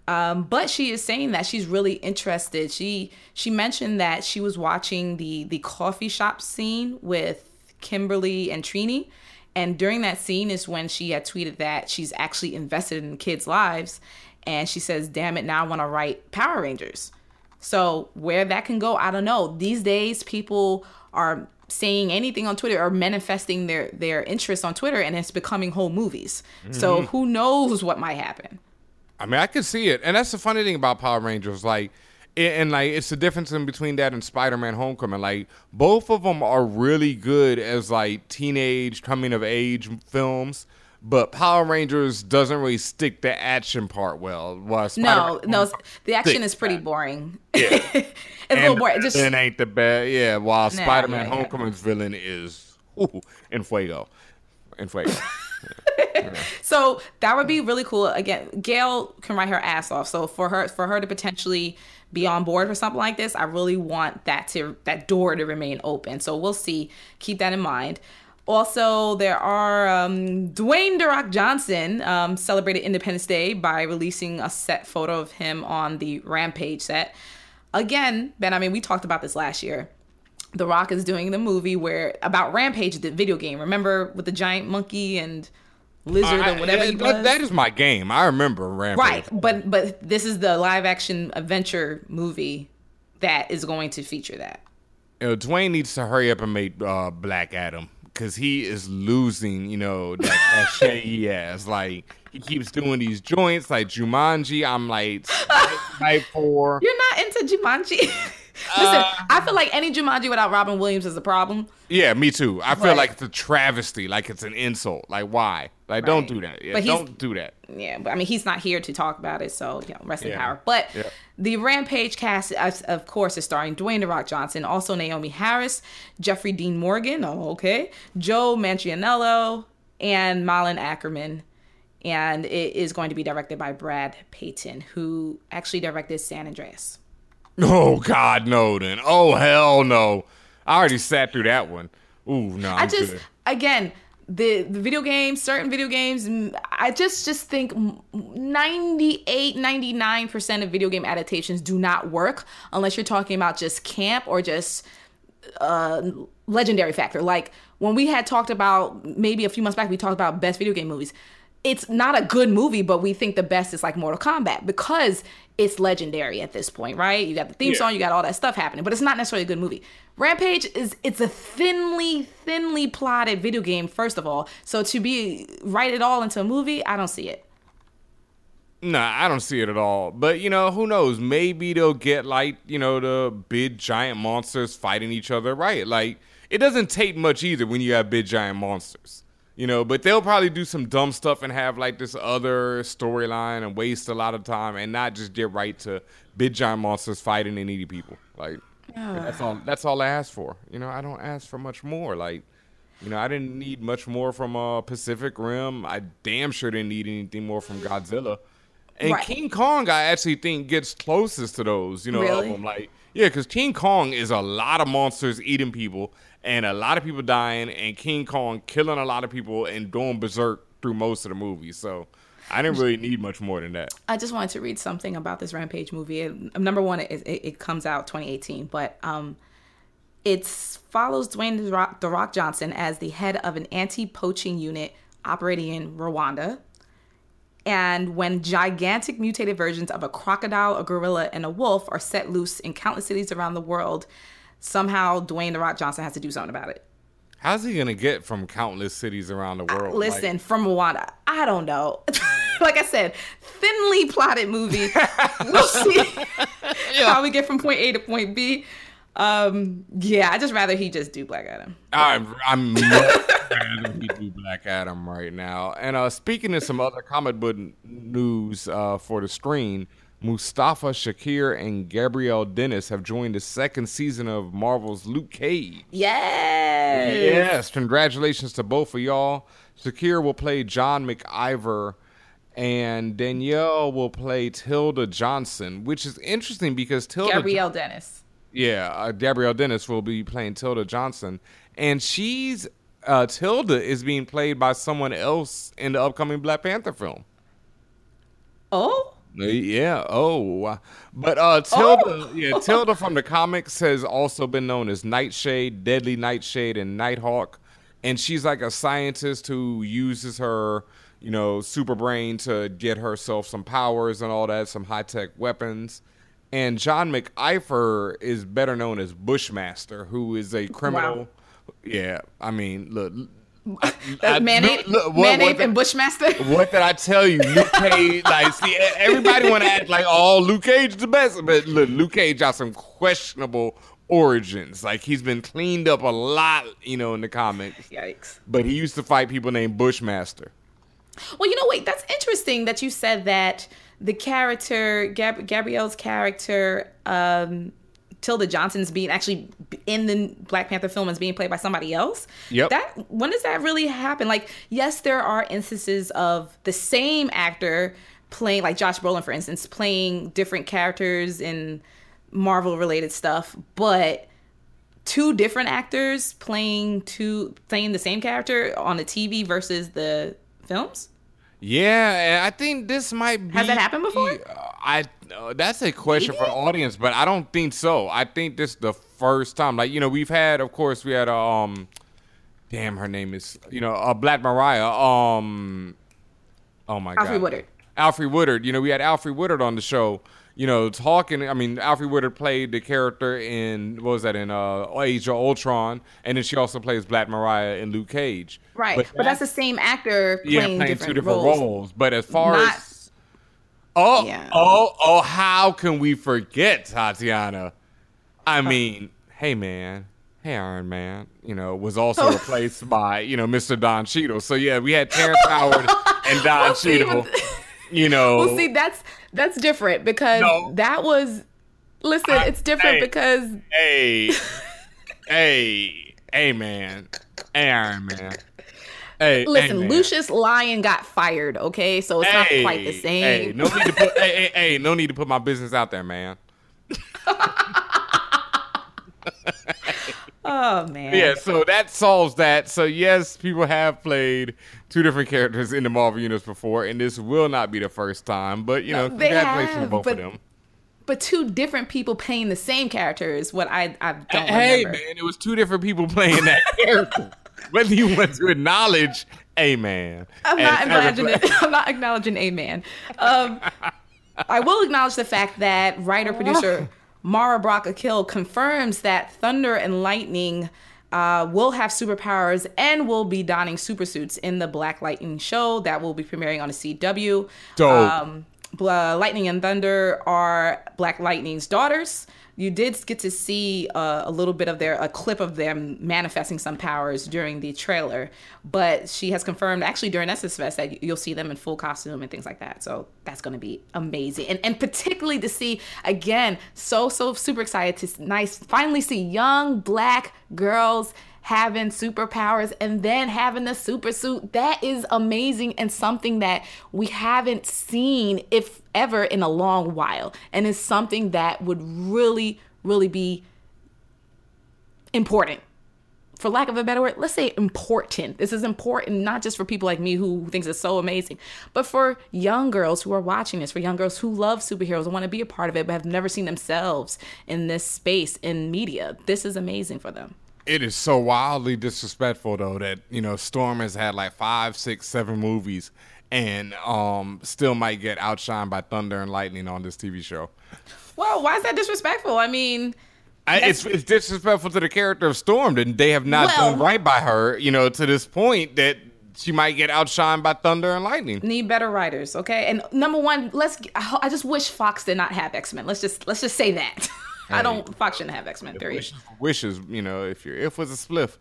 Um, but she is saying that she's really interested. She she mentioned that she was watching the the coffee shop scene with Kimberly and Trini, and during that scene is when she had tweeted that she's actually invested in kids' lives, and she says, "Damn it, now I want to write Power Rangers." So where that can go, I don't know. These days, people are saying anything on Twitter or manifesting their their interest on Twitter, and it's becoming whole movies. So Mhm. who knows what might happen? I mean, I could see it, and that's the funny thing about Power Rangers. Like, and, and like, it's the difference in between that and Spider-Man: Homecoming. Like, both of them are really good as like teenage coming of age films. But Power Rangers doesn't really stick the action part well. While No, no, the action is pretty boring. Yeah. it's a little boring. It just it ain't the best. Yeah, while Nah, Spider-Man: yeah, yeah. Homecoming's villain is ooh, in fuego, in fuego. so that would be really cool. Again, Gail can write her ass off. So for her for her to potentially be on board for something like this, I really want that to that door to remain open. So we'll see. Keep that in mind. Also, there are um, Dwayne The Johnson um, celebrated Independence Day by releasing a set photo of him on the Rampage set. Again, Ben, I mean, we talked about this last year. The Rock is doing the movie where about Rampage, the video game. Remember with the giant monkey and lizard I- or whatever I- he that- that is my game. I remember Rampage. right, but but this is the live action adventure movie that is going to feature that. you know, Dwayne needs to hurry up and make uh, Black Adam because he is losing, you know, that cachet he has. Like he keeps doing these joints like Jumanji. I'm like hype for. You're not into Jumanji. Listen, uh, I feel like any Jumanji without Robin Williams is a problem. Yeah, me too. I feel like it's a travesty. Like it's an insult. Like why? Like don't do that. Yeah, don't do that. Yeah, but I mean, he's not here to talk about it, so you know, rest in Yeah. power. But Yeah. the Rampage cast, of, of course, is starring Dwayne The Rock Johnson, also Naomie Harris, Jeffrey Dean Morgan, oh, okay, Joe Manganiello, and Malin Akerman. And it is going to be directed by Brad Peyton, who actually directed San Andreas. Oh God, no. Then. Oh hell no. I already sat through that one. Ooh no. I'm I just good. again the the video games, certain video games, I just just think 98 99% of video game adaptations do not work unless you're talking about just camp or just uh legendary factor. Like when we had talked about maybe a few months back we talked about best video game movies. It's not a good movie, but we think the best is like Mortal Kombat because it's legendary at this point, right? You got the theme Yeah. song, you got all that stuff happening, but it's not necessarily a good movie. Rampage is it's a thinly, thinly plotted video game, first of all. So to be write it all into a movie, I don't see it. Nah, I don't see it at all. But you know, who knows? Maybe they'll get like you know the big giant monsters fighting each other, right? Like it doesn't take much either when you have big giant monsters. You know, but they'll probably do some dumb stuff and have like this other storyline and waste a lot of time and not just get right to big giant monsters fighting and eating people. Like that's all that's all I ask for. You know, I don't ask for much more. Like, you know, I didn't need much more from uh Pacific Rim. I damn sure didn't need anything more from Godzilla. And Right. King Kong, I actually think gets closest to those. You know, Really? of them. Like, yeah, because King Kong is a lot of monsters eating people, and a lot of people dying, and King Kong killing a lot of people and going berserk through most of the movie. So, I didn't really need much more than that. I just wanted to read something about this Rampage movie. Number one, it, it, it comes out 2018, but um, it follows Dwayne the Rock, the Rock Johnson as the head of an anti-poaching unit operating in Rwanda. And when gigantic mutated versions of a crocodile, a gorilla, and a wolf are set loose in countless cities around the world, somehow Dwayne the Rock Johnson has to do something about it. How's he gonna get from countless cities around the world? Like, Listen, from Rwanda, I don't know. like I said, thinly plotted movie. we'll see how we get from point A to point B. Um, yeah, I just rather he just do Black Adam. I'm I'm rather he do Black Adam right now. And uh, speaking of some other comic book news uh, for the screen, Mustafa Shakir and Gabrielle Dennis have joined the second season of Marvel's Luke Cage. Yes. Yes, congratulations to both of y'all. Shakir will play John McIver, and Danielle will play Tilda Johnson, which is interesting because Tilda Gabrielle Dennis. Yeah, uh, Gabrielle Dennis will be playing Tilda Johnson, and she's uh, Tilda is being played by someone else in the upcoming Black Panther film. Oh, Yeah. Oh, but uh, Tilda, yeah, Tilda from the comics has also been known as Nightshade, Deadly Nightshade, and Nighthawk, and she's like a scientist who uses her, you know, super brain to get herself some powers and all that, some high tech weapons. And John McIver is better known as Bushmaster, who is a criminal. Yeah, I mean, look. I- uh, I- Mayonnaise, look, look, what- Mayonnaise what- and Bushmaster. what did I tell you? Luke Cage, like, see, everybody want to act like, oh, Luke Cage is the best, but look, Luke Cage got some questionable origins. Like, he's been cleaned up a lot, you know, in the comics. Yikes! But he used to fight people named Bushmaster. Well, you know, wait, that's interesting that you said that the character, Gab- Gabrielle's character, um, Tilda Johnson's being actually in the Black Panther film is being played by somebody else. Yep. That when does that really happen? Like, yes, there are instances of the same actor playing, like Josh Brolin, for instance, playing different characters in Marvel related stuff, but two different actors playing two playing the same character on the TV versus the films. Yeah, I think this might be. Has that happened before? I uh, that's a question for the audience, but I don't think so. I think this is the first time. Like you know, we've had, of course, we had um, damn, her name is you know, uh, Black Mariah. Um, oh my god, Alfre Woodard. Alfre Woodard. You know, we had Alfre Woodard on the show. You know, talking. I mean, Alfre Woodard played the character in what was that in uh, Age of Ultron, and then she also plays Black Mariah in Luke Cage. Right, but, that's the same actor playing, Yeah, playing, different, two different roles. roles. But as far Not- as oh Yeah. oh oh, how can we forget Tatiana? I mean, hey man, hey Iron Man, you know, was also replaced by you know Mr. Don Cheadle. So yeah, we had Terrence Howard and Don Well, Cheadle. but- You know, Well, see, that's that's different because No. that was. Listen, it's different hey. because hey, hey, hey man, hey Iron Man. Hey, hey, listen, man. Lucious Lyon got fired. Okay, so it's not quite the same. Hey, no need to put. hey, hey, hey, no need to put my business out there, man. oh man. Yeah, so that solves that. So yes, people have played two different characters in the Marvel universe before, and this will not be the first time. But you know, they congratulations to have, both but- of them. But two different people playing the same character is what I I don't Hey remember. man, it was two different people playing that character. Whether you want to acknowledge, hey man, I'm not acknowledging it. I'm not acknowledging a man. Um, I will acknowledge the fact that writer producer Mara Brock Akil confirms that Thunder and Lightning uh, will have superpowers and will be donning supersuits in the Black Lightning show that will be premiering on the CW. Dope. Um, Lightning and Thunder are Black Lightning's daughters. You did get to see uh, a little bit of their a clip of them manifesting some powers during the trailer, but she has confirmed actually during Essence Fest that you'll see them in full costume and things like that. So that's going to be amazing, and and particularly to see again, so so super excited to nice finally see young black girls having superpowers and then having the super suit. That is amazing and something that we haven't seen, if ever, in a long while. And it's something that would really, really be important. For lack of a better word, let's say important. This is important not just for people like me who thinks it's so amazing, but for young girls who are watching this, for young girls who love superheroes and want to be a part of it, but have never seen themselves in this space in media. This is amazing for them. It is so wildly disrespectful though that you know Storm has had like five, six, seven movies, and um still might get outshined by Thunder and Lightning on this TV show. Well, why is that disrespectful? I mean, I, it's, it's disrespectful to the character of Storm and they have not Well- done right by her. You know, to this point that she might get outshined by Thunder and Lightning. need better writers, okay? And number one, let's. I just wish Fox did not have X Men. Let's just let's just say that. I don't. Fox shouldn't have X Men. Period. wishes, you know, if your if was a spliff.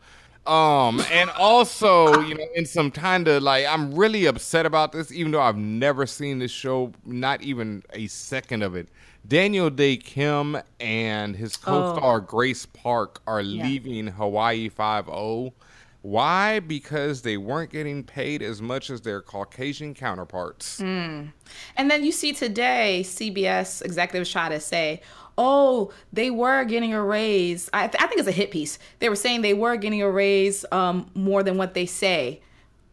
Um, and also, you know, in some kind of like, I'm really upset about this, even though I've never seen this show, not even a second of it. Daniel Dae Kim and his co-star Grace Park are leaving Hawaii Five O. Why? Because they weren't getting paid as much as their Caucasian counterparts. And then you see today, CBS executives try to say, oh, they were getting a raise. I, I think it's a hit piece. They were saying they were getting a raise um, more than what they say.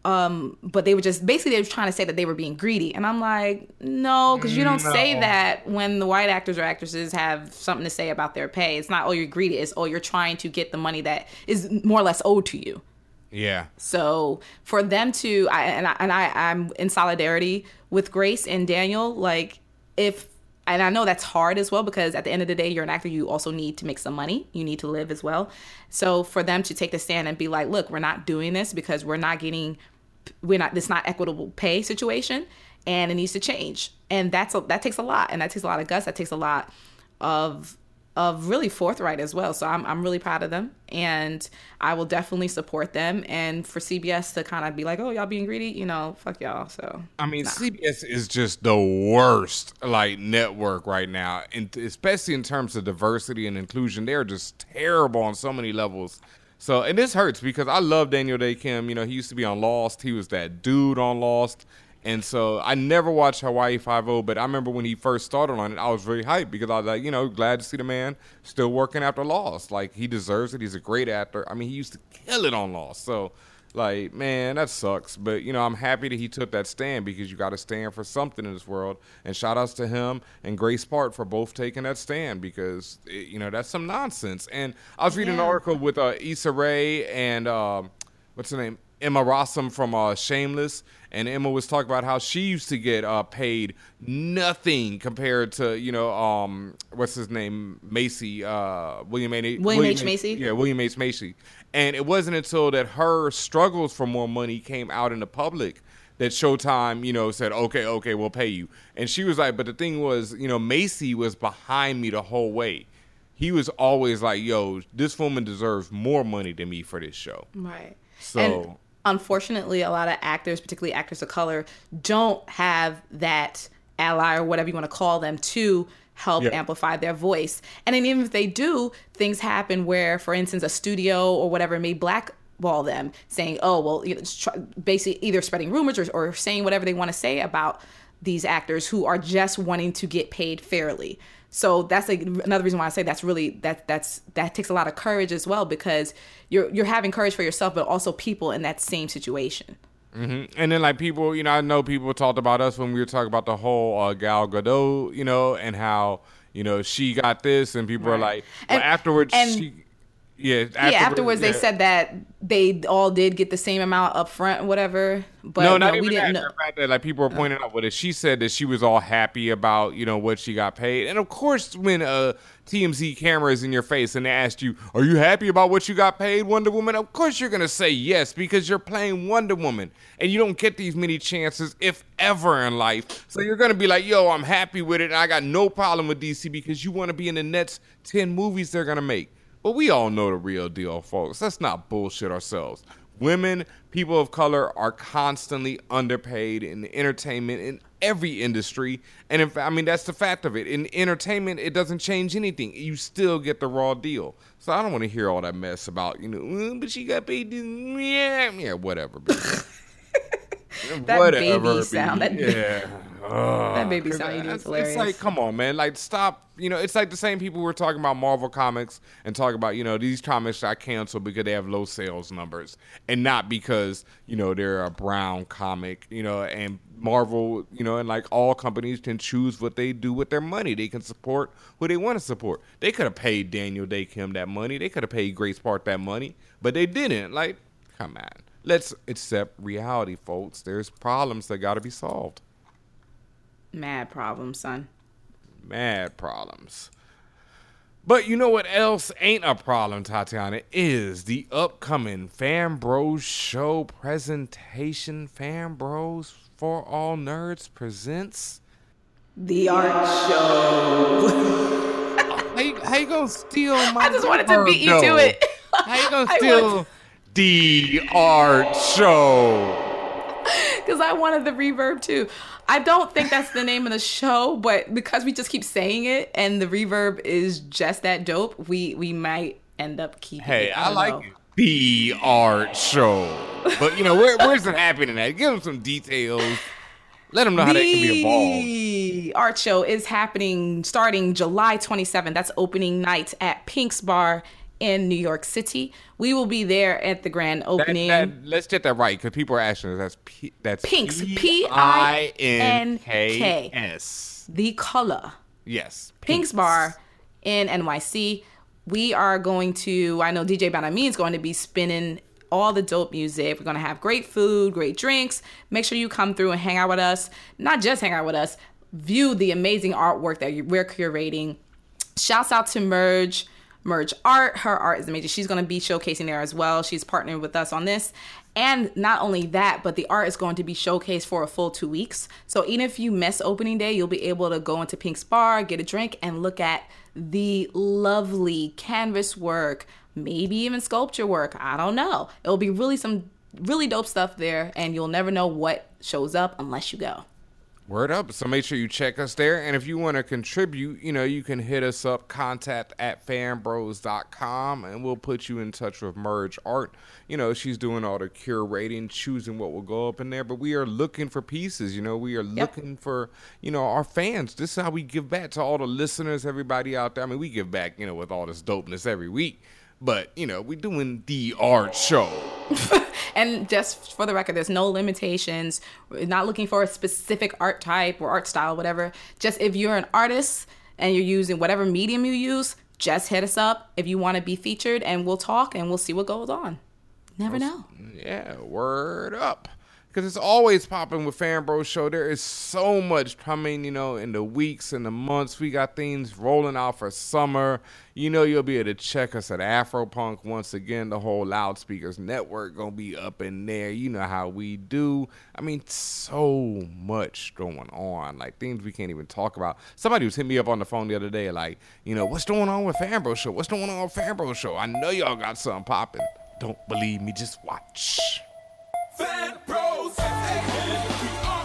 Um, but they were just basically they were trying to say that they were being greedy. And I'm like, no, because you don't say that when the white actors or actresses have something to say about their pay. It's not, oh, you're greedy. It's, oh, you're trying to get the money that is more or less owed to you. Yeah. So for them to, I, and I, and I, I'm in solidarity with Grace and Daniel. Like, if and I know that's hard as well because at the end of the day, you're an actor. You also need to make some money. You need to live as well. So for them to take the stand and be like, "Look, we're not doing this because we're not getting, we're not. This not equitable pay situation, and it needs to change." And that's a, that takes a lot, and that takes a lot of guts. That takes a lot of of really forthright as well. So I'm I'm really proud of them, and I will definitely support them. And for CBS to kind of be like, "Oh, y'all being greedy," you know, fuck y'all. So I mean, CBS is just the worst like network right now, and especially in terms of diversity and inclusion, they're just terrible on so many levels. So, and this hurts because I love Daniel Dae Kim. You know, he used to be on Lost. He was that dude on Lost. And so I never watched Hawaii Five O, but I remember when he first started on it, I was very hyped because I was like, you know, glad to see the man still working after Lost. Like he deserves it. He's a great actor. I mean, he used to kill it on Lost. So like, man, that sucks. But you know, I'm happy that he took that stand because you got to stand for something in this world. And shout outs to him and Grace Park for both taking that stand because it, you know that's some nonsense. And I was reading an article with uh, Issa Rae and um, what's her name, Emma Rossum from uh, Shameless, and Emma was talking about how she used to get uh, paid nothing compared to you know um, what's his name Macy uh, William A. William H. Macy? Yeah, William H. Macy. And it wasn't until that her struggles for more money came out in the public that Showtime, you know, said, okay, okay, we'll pay you. And she was like, but the thing was, you know, Macy was behind me the whole way. He was always like, yo, this woman deserves more money than me for this show. Right. So, And unfortunately, a lot of actors, particularly actors of color, don't have that ally or whatever you want to call them to help Yeah. amplify their voice. And then even if they do, things happen where, for instance, a studio or whatever may blackball them, saying, "Oh, well," you know, basically either spreading rumors or, or saying whatever they want to say about these actors who are just wanting to get paid fairly. So that's like another reason why I say that's really that that's that takes a lot of courage as well because you're you're having courage for yourself, but also people in that same situation. hmm and then like people, you know, I know people talked about us when we were talking about the whole uh, Gal Gadot, you know, and how you know she got this, and people are like, well, And- afterwards and- she. Yeah, yeah, afterwards they said that they all did get the same amount up front, whatever. But no, no, not we even didn't that. know. The fact that like people were pointing out with it, she said that she was all happy about you know what she got paid, and of course when uh TMZ camera is in your face and they asked you, "Are you happy about what you got paid, Wonder Woman?" Of course you're gonna say yes because you're playing Wonder Woman, and you don't get these many chances if ever in life. So you're gonna be like, "Yo, I'm happy with it, and I got no problem with DC because you want to be in the next ten movies they're gonna make." But we all know the real deal, folks. Let's not bullshit ourselves. Women, people of color are constantly underpaid in entertainment in every industry. And fact, I mean, that's the fact of it. In entertainment, it doesn't change anything. You still get the raw deal. So I don't want to hear all that mess about, you know, "Mm, but she got paid yeah, yeah, whatever. bitch." That Whatever, baby sound, that- yeah. That baby sound you do is It's- hilarious. It's like, come on, man. Like, stop. You know, it's like the same people were talking about Marvel comics and talking about, you know, these comics got canceled because they have low sales numbers and not because, you know, they're a brown comic, you know, and Marvel, you know, and like all companies can choose what they do with their money. They can support who they want to support. They could have paid Daniel Dae Kim that money. They could have paid Grace Park that money, but they didn't. Like, come on. Let's accept reality, folks. There's problems that got to be solved. Mad problems, son. mad problems. But you know what else ain't a problem, Tatiana? Is the upcoming Fan Bros show presentation. Fan Bros for All Nerds presents The art show. how, you, how you gonna steal my? I just wanted to beat you though? to it. How you gonna steal want- the art show? because I wanted the reverb too. I don't think that's the name of the show, but because we just keep saying it and the reverb is just that dope, we we might end up keeping it. Hey, it. I, don't like know. it. The art show. But you know, where, where's it happening at? Give them some details. Let them know how they can be involved. The art show is happening starting July 27th. That's opening night at Pink's Bar in New York City. We will be there at the grand opening. that- let's get that right because people are asking us. That's P, that's Pinks, P I N K S. the color. Yes. Pink's Bar in NYC. We are going to, I know DJ Banami is going to be spinning all the dope music. We're going to have great food, great drinks. Make sure you come through and hang out with us. Not just hang out with us, view the amazing artwork that we're curating. Shouts out to Merge. Merge Art. Her art is amazing. She's going to be showcasing there as well. She's partnering with us on this. And not only that, but the art is going to be showcased for a full two weeks. So even if you miss opening day, you'll be able to go into Pink's Bar, get a drink, and look at the lovely canvas work, maybe even sculpture work. I don't know. It'll be really some really dope stuff there, and you'll never know what shows up unless you go. Word up. So make sure you check us there. And if you want to contribute, you know, you can hit us up, contact at fanbros.com, and we'll put you in touch with Merge Art. You know, she's doing all the curating, choosing what will go up in there. But we are looking for pieces, you know, we are looking for, you know, our fans. This is how we give back to all the listeners, everybody out there. I mean, we give back, you know, with all this dopeness every week. But, you know, we're doing the art show. And just for the record, there's no limitations. We're not looking for a specific art type or art style, whatever. Just if you're an artist and you're using whatever medium you use, just hit us up if you want to be featured and we'll talk and we'll see what goes on. Never know. Yeah, word up. Because it's always popping with Fan Bro Show. There is so much coming, you know, in the weeks and the months. We got things rolling out for summer. You know, you'll be able to check us at Afropunk once again. The whole Loudspeakers Network gonna be up in there. You know how we do. I mean, so much going on. Like things we can't even talk about. Somebody was hitting me up on the phone the other day, like, you know, what's going on with Fan Bro Show? What's going on with Fan Bro Show? I know y'all got something popping. Don't believe me, just watch. Fan Bros. F-A-N-P-R.